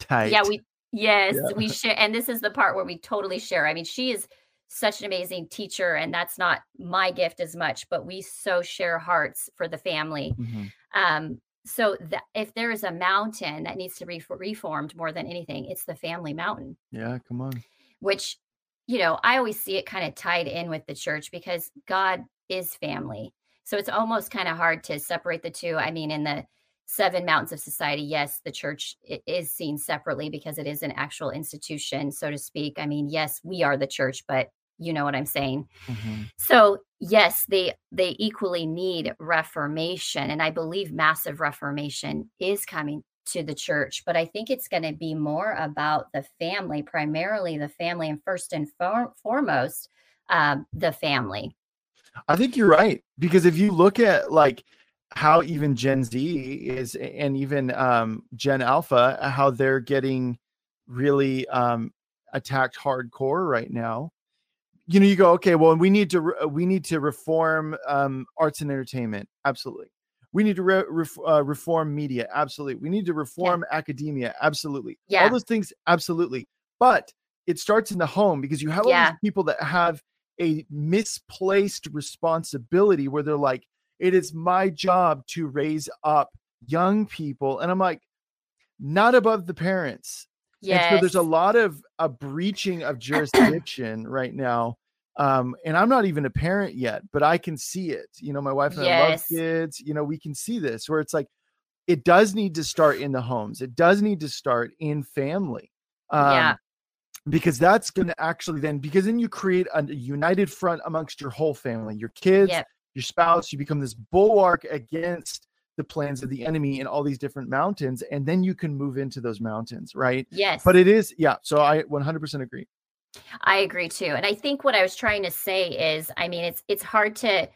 [SPEAKER 2] tight.
[SPEAKER 3] Yeah, we yes, yeah. we share and this is the part where we totally share. I mean, she is such an amazing teacher and that's not my gift as much, but we so share hearts for the family. Mm-hmm. Um, so that if there is a mountain that needs to be reformed more than anything it's the family mountain.
[SPEAKER 2] Yeah come on.
[SPEAKER 3] Which you know i always see it kind of tied in with the church because god is family. So it's almost kind of hard to separate the two. I mean in the seven mountains of society yes the church is seen separately because it is an actual institution so to speak. I mean yes we are the church but you know what i'm saying mm-hmm. so yes they they equally need reformation and i believe massive reformation is coming to the church but i think it's going to be more about the family primarily the family and first and for- foremost um, the family
[SPEAKER 2] i think you're right because if you look at like how even Gen Z is, and even um, Gen Alpha, how they're getting really um, attacked hardcore right now. You know, you go, okay, well, we need to re- we need to reform um, arts and entertainment. Absolutely, we need to re- ref- uh, reform media. Absolutely, we need to reform yeah. academia. Absolutely,
[SPEAKER 3] yeah,
[SPEAKER 2] all those things. Absolutely, but it starts in the home because you have all yeah. these people that have a misplaced responsibility where they're like, it is my job to raise up young people. And I'm like, not above the parents.
[SPEAKER 3] Yes.
[SPEAKER 2] And so there's a lot of a breaching of [clears throat] jurisdiction right now. Um, and I'm not even a parent yet, but I can see it. You know, my wife and yes. I love kids. You know, we can see this where it's like it does need to start in the homes. It does need to start in family.
[SPEAKER 3] Um, yeah
[SPEAKER 2] because that's going to actually then because then you create a united front amongst your whole family your kids yep your spouse, you become this bulwark against the plans of the enemy in all these different mountains, and then you can move into those mountains, right?
[SPEAKER 3] Yes.
[SPEAKER 2] But it is, yeah. So I 100% agree.
[SPEAKER 3] I agree too. And I think what I was trying to say is, I mean, it's it's hard to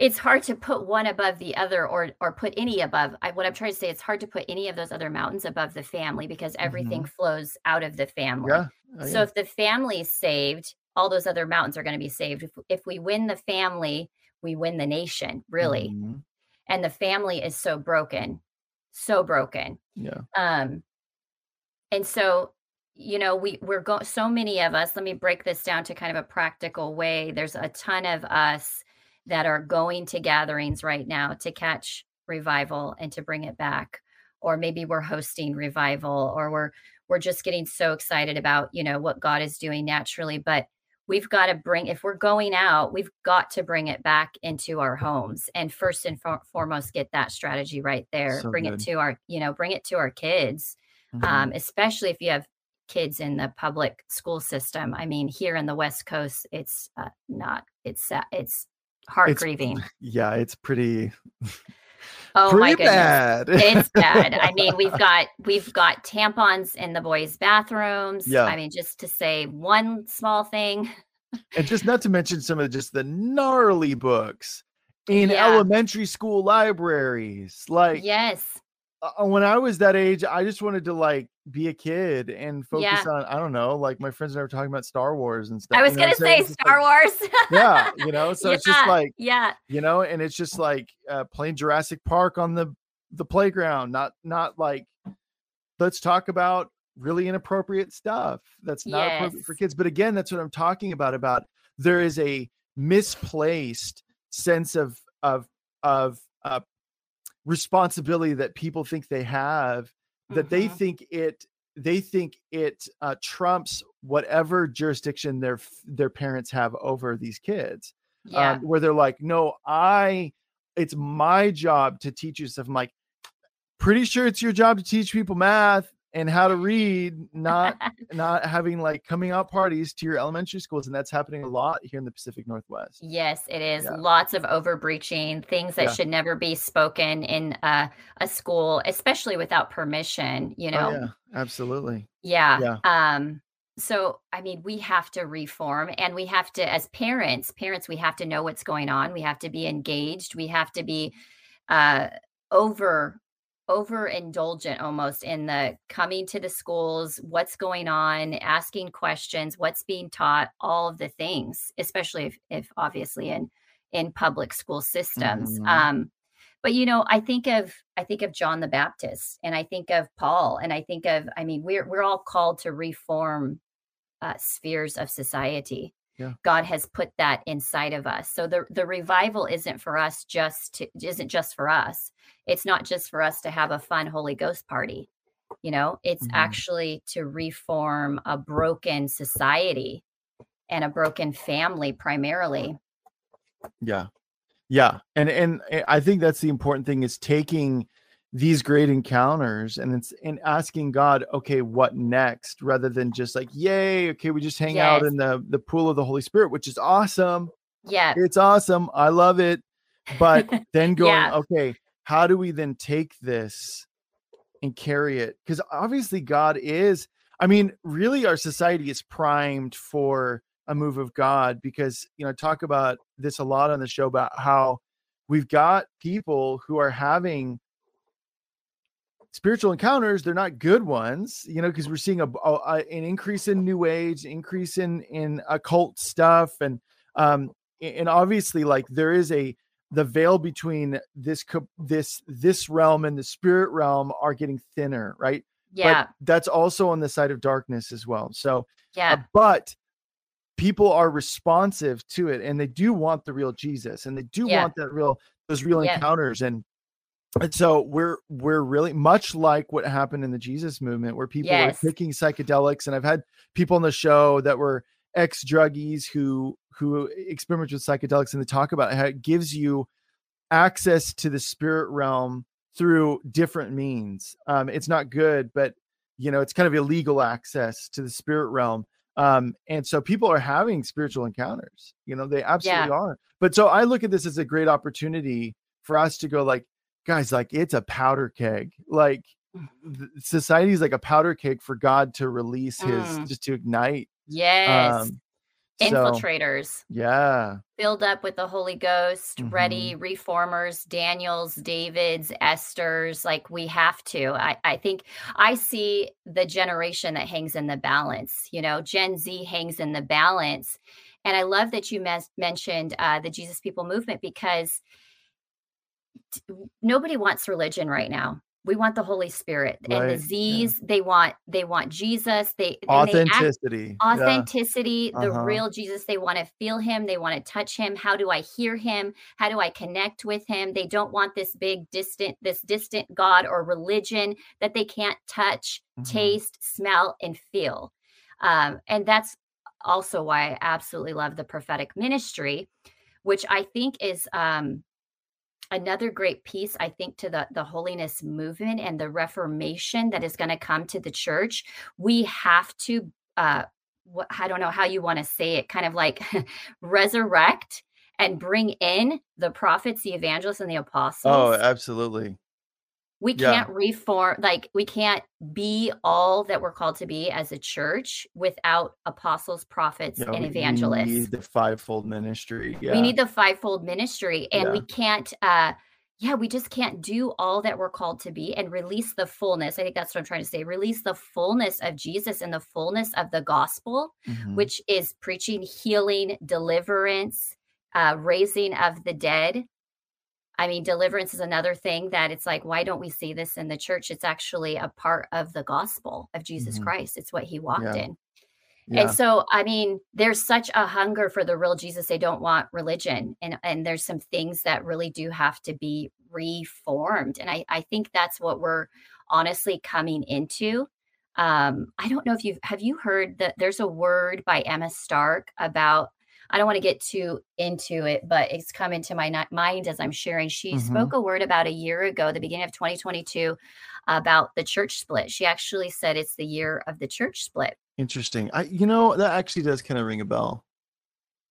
[SPEAKER 3] it's hard to put one above the other or or put any above I, what i'm trying to say it's hard to put any of those other mountains above the family because everything mm-hmm. flows out of the family
[SPEAKER 2] yeah,
[SPEAKER 3] so if the family is saved all those other mountains are going to be saved if, if we win the family we win the nation really mm-hmm. and the family is so broken so broken
[SPEAKER 2] yeah
[SPEAKER 3] um and so you know we we're going so many of us let me break this down to kind of a practical way there's a ton of us that are going to gatherings right now to catch revival and to bring it back or maybe we're hosting revival or we're we're just getting so excited about you know what god is doing naturally but we've got to bring if we're going out we've got to bring it back into our homes and first and for, foremost get that strategy right there so bring good. it to our you know bring it to our kids mm-hmm. um, especially if you have kids in the public school system i mean here in the west coast it's uh, not it's uh, it's heart it's, grieving [laughs]
[SPEAKER 2] yeah it's pretty
[SPEAKER 3] Oh
[SPEAKER 2] Pretty
[SPEAKER 3] my goodness.
[SPEAKER 2] Bad.
[SPEAKER 3] it's bad. I mean, we've [laughs] got we've got tampons in the boys' bathrooms.
[SPEAKER 2] Yeah.
[SPEAKER 3] I mean, just to say one small thing.
[SPEAKER 2] and just not to mention some of just the gnarly books in yeah. elementary school libraries. Like
[SPEAKER 3] yes.
[SPEAKER 2] Uh, when I was that age, I just wanted to like be a kid and focus yeah. on I don't know, like my friends and I were talking about Star Wars and stuff.
[SPEAKER 3] I was gonna say Star like, Wars.
[SPEAKER 2] yeah, [laughs] you know, so yeah, it's just like
[SPEAKER 3] yeah,
[SPEAKER 2] you know, and it's just like uh, playing Jurassic Park on the the playground, not not like let's talk about really inappropriate stuff that's not yes. appropriate for kids. But again, that's what I'm talking about. About there is a misplaced sense of of of uh, responsibility that people think they have that mm-hmm. they think it they think it uh, trumps whatever jurisdiction their their parents have over these kids
[SPEAKER 3] yeah. um,
[SPEAKER 2] where they're like no i it's my job to teach you stuff i'm like pretty sure it's your job to teach people math and how to read not [laughs] not having like coming out parties to your elementary schools and that's happening a lot here in the pacific northwest.
[SPEAKER 3] Yes it is. Yeah. lots of overbreaching things that yeah. should never be spoken in a, a school especially without permission you oh, know?
[SPEAKER 2] oh, yeah. Absolutely.
[SPEAKER 3] Yeah. yeah. um so i mean we have to reform and we have to as parents parents we have to know what's going on. We have to be engaged. We have to be uh over overindulgent almost in the coming to the schools, what's going on, asking questions, what's being taught, all of the things, especially if, if obviously in in public school systems. Mm-hmm. Um, but you know, I think of I think of John the Baptist, and I think of Paul, and I think of I mean, we're we're all called to reform uh, spheres of society.
[SPEAKER 2] Yeah.
[SPEAKER 3] God has put that inside of us. So the the revival isn't for us just to isn't just for us it's not just for us to have a fun Holy Ghost party. You know, it's mm-hmm. actually to reform a broken society and a broken family primarily.
[SPEAKER 2] Yeah. Yeah. And and I think that's the important thing is taking these great encounters and it's and asking God, okay, what next? Rather than just like, yay, okay, we just hang yes. out in the the pool of the Holy Spirit, which is awesome.
[SPEAKER 3] Yeah.
[SPEAKER 2] It's awesome. I love it. But [laughs] then going, yeah. okay, how do we then take this and carry it? Because obviously, God is, I mean, really, our society is primed for a move of God because, you know, I talk about this a lot on the show about how we've got people who are having spiritual encounters they're not good ones you know because we're seeing a, a, an increase in new age increase in in occult stuff and um and obviously like there is a the veil between this this this realm and the spirit realm are getting thinner right?
[SPEAKER 3] Yeah.
[SPEAKER 2] but that's also on the side of darkness as well so uh,
[SPEAKER 3] yeah.
[SPEAKER 2] uh, but people are responsive to it and they do want the real jesus and they do
[SPEAKER 3] Yeah.
[SPEAKER 2] want that real those real
[SPEAKER 3] Yeah.
[SPEAKER 2] encounters and and so we're we're really much like what happened in the jesus movement where people
[SPEAKER 3] Yes.
[SPEAKER 2] were taking psychedelics and i've had people on the show that were ex druggies who who experiment with psychedelics and they talk about how it gives you access to the spirit realm through different means. Um it's not good but you know it's kind of illegal access to the spirit realm. Um and so people are having spiritual encounters you know they absolutely are. But so i look at this as a great opportunity for us to go like guys like it's a powder keg like society is like a powder keg for god to release his
[SPEAKER 3] Mm.
[SPEAKER 2] just to ignite
[SPEAKER 3] yes
[SPEAKER 2] um so
[SPEAKER 3] infiltrators
[SPEAKER 2] yeah
[SPEAKER 3] filled up with the Holy Ghost,
[SPEAKER 2] Mm-hmm.
[SPEAKER 3] ready reformers, Daniels, Davids, Esther's. Like we have to. I, I think I see the generation that hangs in the balance. You know, Gen Z hangs in the balance. And I love that you mes- mentioned uh, the Jesus People movement because nobody wants religion right now. We want the Holy Spirit and
[SPEAKER 2] Right, yeah.
[SPEAKER 3] the Z's. They want they want Jesus. They and they act-
[SPEAKER 2] authenticity yeah.
[SPEAKER 3] authenticity the
[SPEAKER 2] Uh-huh.
[SPEAKER 3] real jesus they want to feel him they want to touch him how do i hear him how do i connect with him they don't want this big distant this distant god or religion that they can't touch
[SPEAKER 2] Mhm.
[SPEAKER 3] taste smell and feel um, and that's also why i absolutely love the prophetic ministry which i think is um, another great piece i think to the the holiness movement and the reformation that is going to come to the church we have to uh what i don't know how you want to say it kind of like [laughs] resurrect and bring in the prophets the evangelists and the apostles.
[SPEAKER 2] oh absolutely
[SPEAKER 3] we can't reform like we can't be all that we're called to be as a church without apostles prophets
[SPEAKER 2] Yeah,
[SPEAKER 3] and
[SPEAKER 2] evangelists we need the fivefold ministry yeah
[SPEAKER 3] we need the fivefold ministry and
[SPEAKER 2] Yeah.
[SPEAKER 3] we can't uh yeah we just can't do all that we're called to be and release the fullness i think that's what i'm trying to say release the fullness of jesus and the fullness of the gospel
[SPEAKER 2] Mhm.
[SPEAKER 3] which is preaching healing deliverance uh raising of the dead i mean deliverance is another thing that it's like why don't we see this in the church it's actually a part of the gospel of jesus
[SPEAKER 2] Mhm.
[SPEAKER 3] christ it's what he walked
[SPEAKER 2] Yeah.
[SPEAKER 3] in
[SPEAKER 2] yeah.
[SPEAKER 3] and so, I mean, there's such a hunger for the real Jesus. They don't want religion. And and there's some things that really do have to be reformed. And I, I think that's what we're honestly coming into. Um, I don't know if you've have you heard that there's a word by Emma Stark about I don't want to get too into it, but it's come into my mind as I'm sharing. She
[SPEAKER 2] Mhm.
[SPEAKER 3] spoke a word about a year ago, the beginning of 2022, about the church split. She actually said it's the year of the church split.
[SPEAKER 2] interesting i you know that actually does kind of ring a bell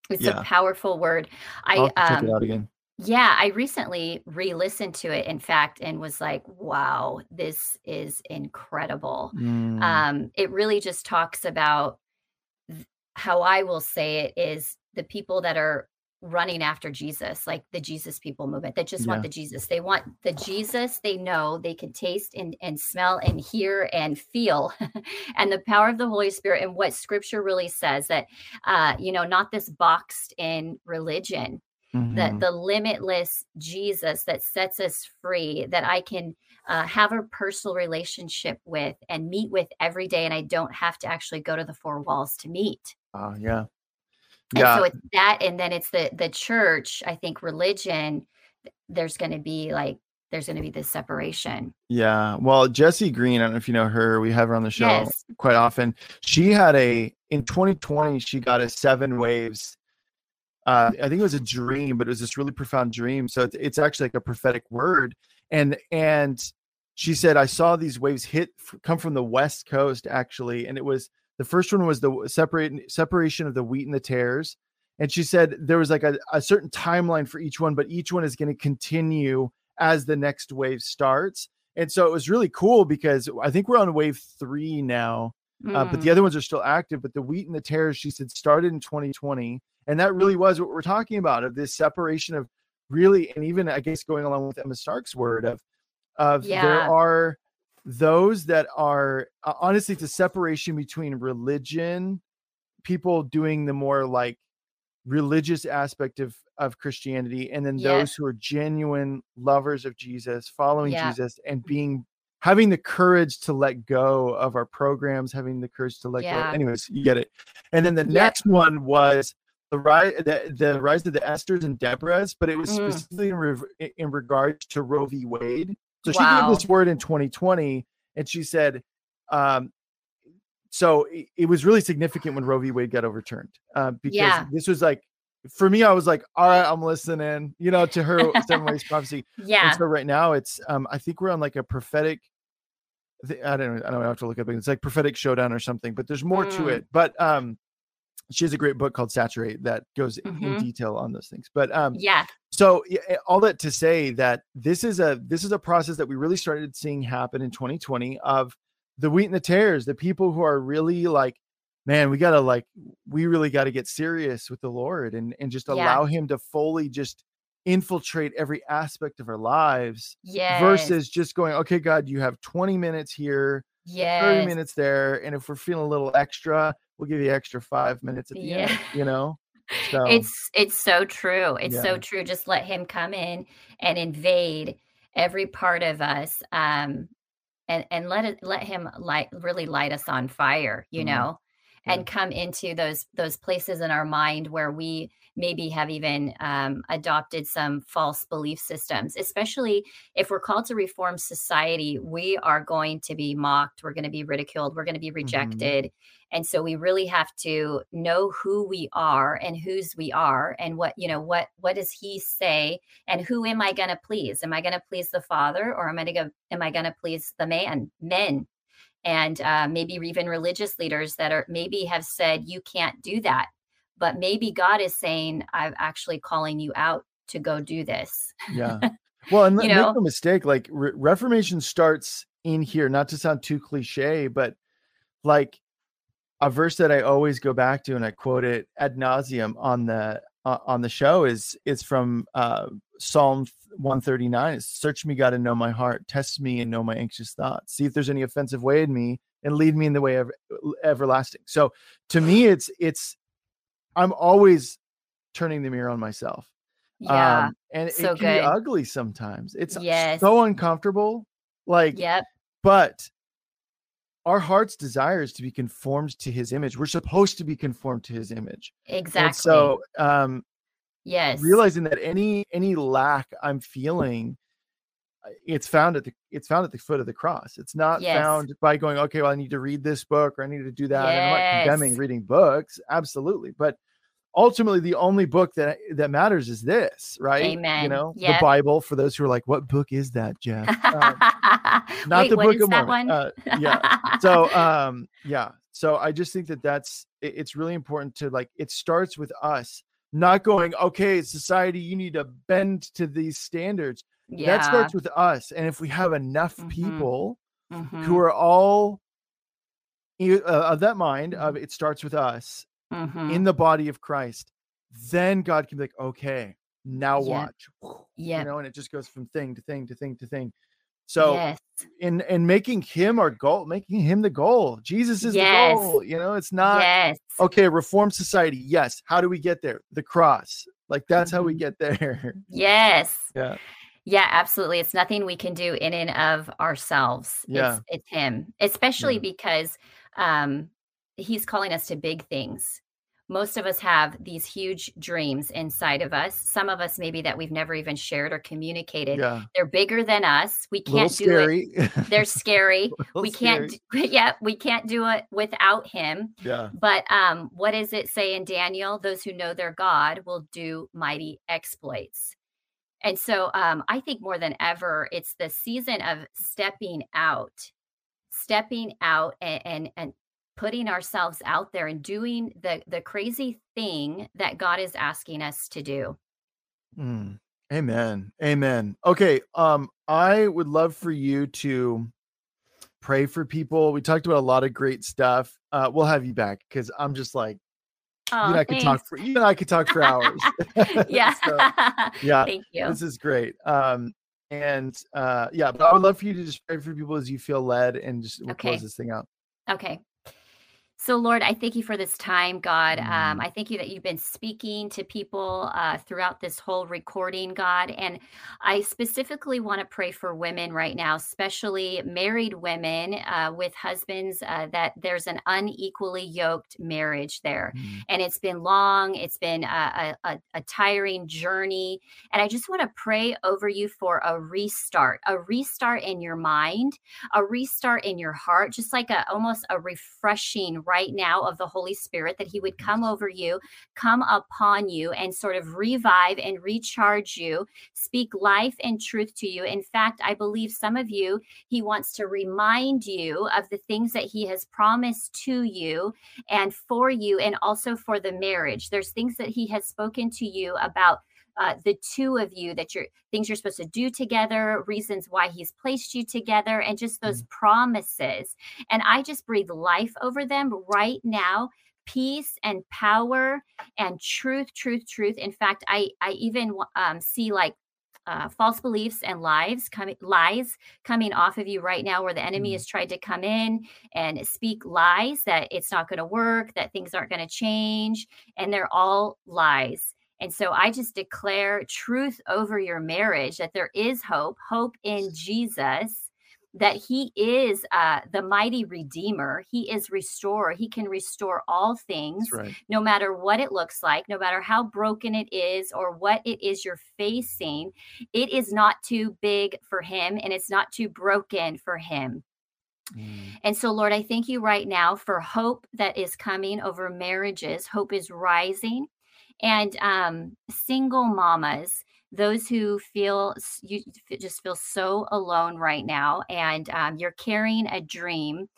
[SPEAKER 3] It's
[SPEAKER 2] Yeah.
[SPEAKER 3] a powerful word.
[SPEAKER 2] i'll
[SPEAKER 3] I
[SPEAKER 2] have to check
[SPEAKER 3] um
[SPEAKER 2] it out again
[SPEAKER 3] yeah, I recently re-listened to it in fact and was like, wow, this is incredible.
[SPEAKER 2] Mm,
[SPEAKER 3] Um it really just talks about th- how I will say it is the people that are running after Jesus, like the Jesus people movement that just
[SPEAKER 2] Yeah.
[SPEAKER 3] want the Jesus. They want the Jesus they know they can taste and, and smell and hear and feel [laughs] and the power of the Holy Spirit and what scripture really says that uh, you know, not this boxed in religion, that
[SPEAKER 2] mhm.
[SPEAKER 3] the limitless Jesus that sets us free, that I can uh, have a personal relationship with and meet with every day, and I don't have to actually go to the four walls to meet.
[SPEAKER 2] Ah, yeah
[SPEAKER 3] And
[SPEAKER 2] yeah
[SPEAKER 3] so it's that, and then it's the the church. I think religion. There's going to be like there's going to be this separation.
[SPEAKER 2] Yeah. Well, Jessi Green, I don't know if you know her. We have her on the show
[SPEAKER 3] Yes.
[SPEAKER 2] quite often. She had a in 2020, she got a seven waves. Uh, I think it was a dream, but it was this really profound dream. So it's, it's actually like a prophetic word. And and she said, I saw these waves hit f- come from the west coast actually, and it was the first one was the separate separation of the wheat and the tares. And she said there was like a, a certain timeline for each one, but each one is going to continue as the next wave starts. And so it was really cool because I think we're on wave three now, uh, but
[SPEAKER 3] Mm.
[SPEAKER 2] the other ones are still active. But the wheat and the tares, she said, started in 2020. And that really was what we're talking about of this separation of really, and even I guess going along with Emma Stark's word of of there are those that are uh, honestly it's a separation between religion, people doing the more like religious aspect of of Christianity, and then
[SPEAKER 3] Yeah.
[SPEAKER 2] those who are genuine lovers of Jesus, following
[SPEAKER 3] Yeah.
[SPEAKER 2] Jesus, and being having the courage to let go of our programs, having the courage to let
[SPEAKER 3] Yeah.
[SPEAKER 2] go. Anyways, you get it. And then the next one was the rise, the, the rise of the Esthers and Deborahs, but it was
[SPEAKER 3] Mm.
[SPEAKER 2] specifically in, re- in regards to Roe v. Wade. So she
[SPEAKER 3] Wow.
[SPEAKER 2] gave this word in 2020, and she said, um, so it, it was really significant when Roe v. Wade got overturned uh, because
[SPEAKER 3] Yeah.
[SPEAKER 2] this was like, for me, I was like, all right, I'm listening, you know, to her [laughs] seven ways prophecy.
[SPEAKER 3] Yeah.
[SPEAKER 2] And so right now it's um I think we're on like a prophetic I don't know, I don't have to look up it's like prophetic showdown or something, but there's more to
[SPEAKER 3] Mm.
[SPEAKER 2] it. But um she has a great book called Saturate that goes in
[SPEAKER 3] Mhm.
[SPEAKER 2] detail on those things. But um
[SPEAKER 3] Yeah.
[SPEAKER 2] So eh, all that to say that this is a this is a process that we really started seeing happen in 2020 of the wheat and the tares, the people who are really like, man, we gotta like we really got to get serious with the Lord and and just
[SPEAKER 3] Yeah.
[SPEAKER 2] allow Him to fully just infiltrate every aspect of our lives
[SPEAKER 3] Yes.
[SPEAKER 2] versus just going, okay, God, you have 20 minutes here, 30 minutes there, and if we're feeling a little extra, we'll give you extra five minutes at the end. You know, so
[SPEAKER 3] It's it's so true. It's
[SPEAKER 2] Yeah.
[SPEAKER 3] so true. Just let him come in and invade every part of us. Um and and let it let him light really light us on fire, you
[SPEAKER 2] Mhm.
[SPEAKER 3] know. And come into those those places in our mind where we maybe have even um, adopted some false belief systems especially if we're called to reform society we are going to be mocked we're going to be ridiculed we're going to be rejected. And so we really have to know who we are and whose we are and what you know what what does he say and who am i going to please? Am i going to please the father or am i going to am i going to please the man men and uh, maybe even religious leaders that are maybe have said you can't do that but maybe god is saying i'm actually calling you out to go do this
[SPEAKER 2] yeah. [laughs] Well, and
[SPEAKER 3] You
[SPEAKER 2] make
[SPEAKER 3] know?
[SPEAKER 2] no mistake, like re- Reformation starts in here, not to sound too cliche, but like a verse that I always go back to and I quote it ad nauseum on the uh, on the show is is from uh, Psalm 139. It's search me, God, and know my heart. Test me and know my anxious thoughts. See if there's any offensive way in me, and lead me in the way of everlasting. So to me, [sighs] it's it's I'm always turning the mirror on myself.
[SPEAKER 3] yeah
[SPEAKER 2] Um, and
[SPEAKER 3] so
[SPEAKER 2] it can be ugly sometimes. It's
[SPEAKER 3] Yes.
[SPEAKER 2] so uncomfortable. Like,
[SPEAKER 3] yep
[SPEAKER 2] but our heart's desire is to be conformed to his image. We're supposed to be conformed to his image.
[SPEAKER 3] exactly
[SPEAKER 2] And so um
[SPEAKER 3] yes
[SPEAKER 2] realizing that any any lack I'm feeling uh, it's found at the it's found at the foot of the cross. It's not
[SPEAKER 3] Yes.
[SPEAKER 2] found by going, okay, well, I need to read this book or I need to do that. And I'm not condemning reading books, absolutely. But ultimately the only book that that matters is this, right?
[SPEAKER 3] Amen.
[SPEAKER 2] You know,
[SPEAKER 3] Yep.
[SPEAKER 2] the Bible for those who are like, what book is that, Jeff? Um, [laughs] not
[SPEAKER 3] Wait,
[SPEAKER 2] the Book of Mormon.
[SPEAKER 3] one?
[SPEAKER 2] Uh, yeah. so um yeah so i just think that that's it- it's really important to like it starts with us not going okay society you need to bend to these standards
[SPEAKER 3] yeah.
[SPEAKER 2] that starts with us and if we have enough
[SPEAKER 3] Mhm.
[SPEAKER 2] people
[SPEAKER 3] Mhm,
[SPEAKER 2] who are all uh, of that mind of it starts with us
[SPEAKER 3] mhm.
[SPEAKER 2] in the body of christ then god can be like okay now
[SPEAKER 3] Yep.
[SPEAKER 2] watch
[SPEAKER 3] Yep.
[SPEAKER 2] you know and it just goes from thing to thing to thing to thing so
[SPEAKER 3] yes.
[SPEAKER 2] in in making him our goal, making him the goal. Jesus is
[SPEAKER 3] Yes.
[SPEAKER 2] the goal. You know, it's not
[SPEAKER 3] yes.
[SPEAKER 2] okay. Reform society, yes. How do we get there? The cross. Like that's how we
[SPEAKER 3] Mhm.
[SPEAKER 2] get there. [laughs]
[SPEAKER 3] Yes.
[SPEAKER 2] yeah,
[SPEAKER 3] Yeah, absolutely. It's nothing we can do in and of ourselves.
[SPEAKER 2] Yeah.
[SPEAKER 3] It's it's him. Especially
[SPEAKER 2] Yeah.
[SPEAKER 3] because um he's calling us to big things. Most of us have these huge dreams inside of us. Some of us maybe that we've never even shared or communicated.
[SPEAKER 2] yeah.
[SPEAKER 3] They're bigger than us. We can't do it. [laughs] They're scary. We can't
[SPEAKER 2] scary.
[SPEAKER 3] d- [laughs] yeah, we can't do it without him.
[SPEAKER 2] Yeah,
[SPEAKER 3] But um, what does it say in Daniel? Those who know their God will do mighty exploits. And so um, I think more than ever, it's the season of stepping out, stepping out and, and, and putting ourselves out there and doing the, the crazy thing that God is asking us to do.
[SPEAKER 2] Mm. Amen. Amen. Okay. Um, I would love for you to pray for people. We talked about a lot of great stuff. Uh, we'll have you back because I'm just like
[SPEAKER 3] Oh,
[SPEAKER 2] you and I could talk for you and I could talk for hours. [laughs]
[SPEAKER 3] yeah. [laughs]
[SPEAKER 2] so, yeah.
[SPEAKER 3] Thank you.
[SPEAKER 2] This is great. Um, and uh, yeah, but I would love for you to just pray for people as you feel led, and just we'll
[SPEAKER 3] Okay.
[SPEAKER 2] close this thing out.
[SPEAKER 3] Okay. So, Lord, I thank you for this time, God. Um,
[SPEAKER 2] Mm.
[SPEAKER 3] I thank you that you've been speaking to people uh, throughout this whole recording, God. And I specifically want to pray for women right now, especially married women uh, with husbands, uh, that there's an unequally yoked marriage there.
[SPEAKER 2] Mm.
[SPEAKER 3] And it's been long, it's been a, a, a- a tiring journey. And I just want to pray over you for a restart, a restart in your mind, a restart in your heart, just like a almost a refreshing right now of the Holy Spirit that He would come over you, come upon you, and sort of revive and recharge you, speak life and truth to you. In fact, I believe some of you, He wants to remind you of the things that He has promised to you and for you, and also for the marriage. There's things that He has spoken to you about uh, the two of you that you're things you're supposed to do together, reasons why he's placed you together, and just those promises. And I just breathe life over them right now. Peace and power and truth, truth, truth. In fact, I I even um, see like uh, false beliefs and lies coming lies coming off of you right now, where the enemy
[SPEAKER 2] Mm.
[SPEAKER 3] has tried to come in and speak lies that it's not going to work, that things aren't going to change, and they're all lies. And so I just declare truth over your marriage that there is hope, hope in Jesus, that He is uh, the mighty Redeemer. He is restorer. He can restore all things,
[SPEAKER 2] right.
[SPEAKER 3] no matter what it looks like, no matter how broken it is or what it is you're facing. It is not too big for Him and it's not too broken for Him.
[SPEAKER 2] Mm.
[SPEAKER 3] And so, Lord, I thank you right now for hope that is coming over marriages. Hope is rising. And um, single mamas, those who feel you just feel so alone right now, and um, you're carrying a dream.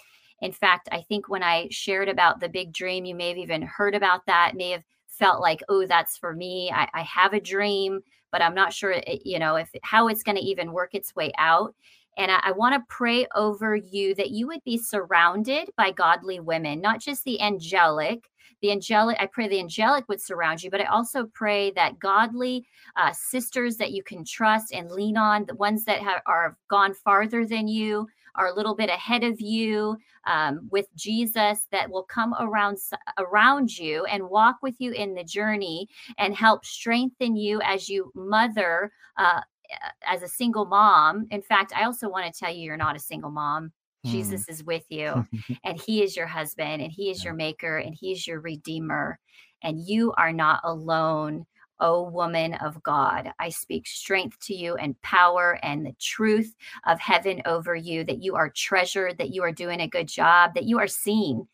[SPEAKER 3] In fact, I think when I shared about the big dream, you may have even heard about that, may have felt like, oh, that's for me. I, I have a dream, but I'm not sure, it- you know, if how it's going to even work its way out. And I, I want to pray over you that you would be surrounded by godly women, not just the angelic. The angelic, I pray the angelic would surround you, but I also pray that godly uh, sisters that you can trust and lean on, the ones that have, are gone farther than you, are a little bit ahead of you um, with Jesus, that will come around around you and walk with you in the journey and help strengthen you as you mother uh, as a single mom. In fact, I also want to tell you, you're not a single mom.
[SPEAKER 2] Hmm.
[SPEAKER 3] Jesus is with you, [laughs] and He is your husband, and He is
[SPEAKER 2] Yeah.
[SPEAKER 3] your maker, and He is your redeemer, and you are not alone. O woman of God, I speak strength to you and power and the truth of heaven over you that you are treasured, that you are doing a good job, that you are seen.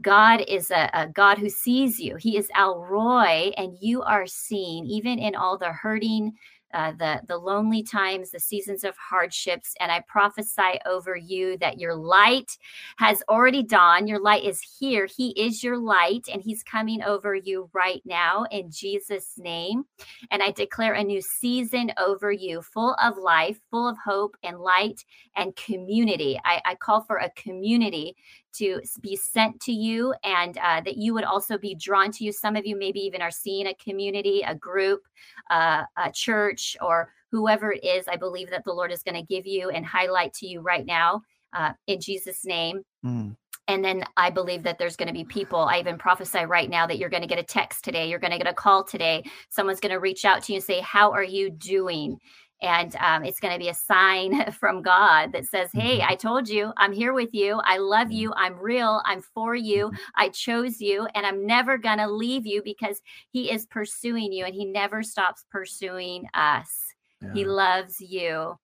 [SPEAKER 3] God is a, a God who sees you. He is El Roi, and you are seen even in all the hurting, uh, the the lonely times, the seasons of hardships. And I prophesy over you that your light has already dawned. Your light is here. He is your light, and He's coming over you right now in Jesus' name. And I declare a new season over you, full of life, full of hope and light and community. I, I call for a community to be sent to you and uh, that you would also be drawn to you. Some of you maybe even are seeing a community, a group, uh, a church, or whoever it is. I believe that the Lord is going to give you and highlight to you right now uh, in Jesus' name.
[SPEAKER 2] Mm.
[SPEAKER 3] And then I believe that there's going to be people. I even prophesy right now that you're going to get a text today. You're going to get a call today. Someone's going to reach out to you and say, How are you doing? And um, it's going to be a sign [laughs] from God that says, Hey,
[SPEAKER 2] Mhm.
[SPEAKER 3] I told you, I'm here with you. I love you. I'm real. I'm for you. I chose you. And I'm never going to leave you because He is pursuing you and He never stops pursuing us. He loves you.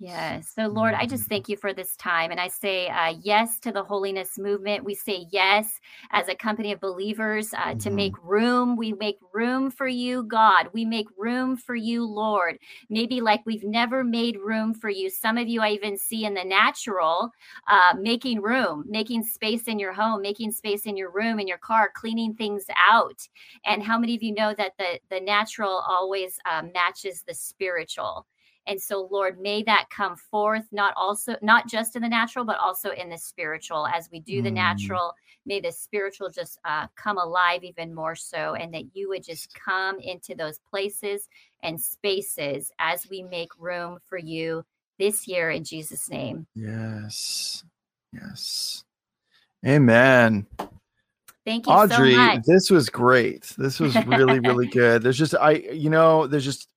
[SPEAKER 3] Yes. So, Lord, I just
[SPEAKER 2] Mhm.
[SPEAKER 3] thank you for this time. And I say uh, yes to the holiness movement. We say yes as a company of believers uh, to
[SPEAKER 2] Mhm.
[SPEAKER 3] make room. We make room for you, God. We make room for you, Lord. Maybe like we've never made room for you. Some of you I even see in the natural uh, making room, making space in your home, making space in your room, in your car, cleaning things out. And how many of you know that the, the natural always uh, matches the spiritual? And so, Lord, may that come forth, not also not just in the natural, but also in the spiritual. As we do the mm. natural, may the spiritual just uh, come alive even more so, and that you would just come into those places and spaces as we make room for you this year in Jesus' name.
[SPEAKER 2] Yes. Yes. Amen.
[SPEAKER 3] Thank you,
[SPEAKER 2] Audrey.
[SPEAKER 3] So
[SPEAKER 2] this was great. This was really, really [laughs] good. There's just I, you know, there's just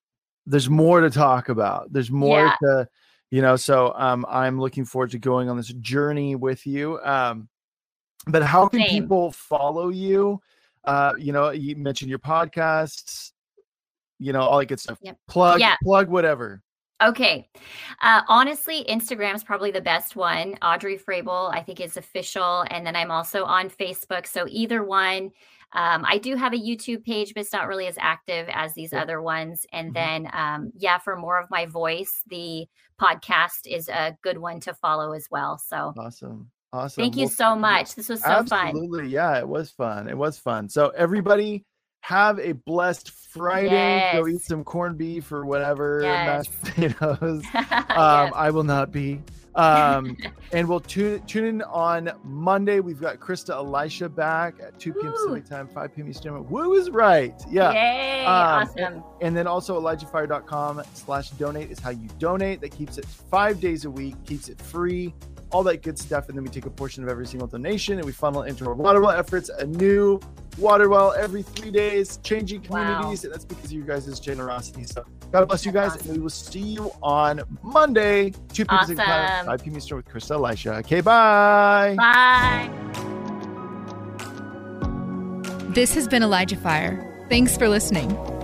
[SPEAKER 2] there's more to talk about. There's more yeah. to, you know. So um, I'm looking forward to going on this journey with you. Um, but how can Same. people follow you? Uh, you know, you mentioned your podcasts, you know, all that good stuff. Yep. Plug, yeah. plug whatever.
[SPEAKER 3] Okay. Uh, honestly, Instagram is probably the best one. Audrey Frable, I think, is official. And then I'm also on Facebook. So either one. Um, I do have a YouTube page, but it's not really as active as these other ones. And mm-hmm. then, um, yeah, for more of my voice, the podcast is a good one to follow as well. So
[SPEAKER 2] awesome. Awesome.
[SPEAKER 3] Thank you well, so much. This was so
[SPEAKER 2] absolutely,
[SPEAKER 3] fun.
[SPEAKER 2] Absolutely. Yeah, it was fun. It was fun. So, everybody, have a blessed Friday. Yes. Go eat some corned beef or whatever, yes. mashed [laughs] potatoes. [laughs] um, yes. I will not be. Um, [laughs] and we'll tune tune in on Monday. We've got Christa Elisha back at 2 p.m. Pacific time, 5 p.m. Eastern. Woo is right. Yeah.
[SPEAKER 3] Yay. Um, awesome.
[SPEAKER 2] And, and, then also ElijahFire.com slash donate is how you donate. That keeps it five days a week, keeps it free all that good stuff. And then we take a portion of every single donation and we funnel into our water well efforts. A new water well every three days, changing communities. Wow. And that's because of your guys' generosity. So God bless you guys. Awesome. And we will see you on Monday, 2 p.m. Awesome. 5 p.m. Eastern with Christa Elisha. Okay, bye.
[SPEAKER 3] Bye.
[SPEAKER 1] This has been Elijah Fire. Thanks for listening.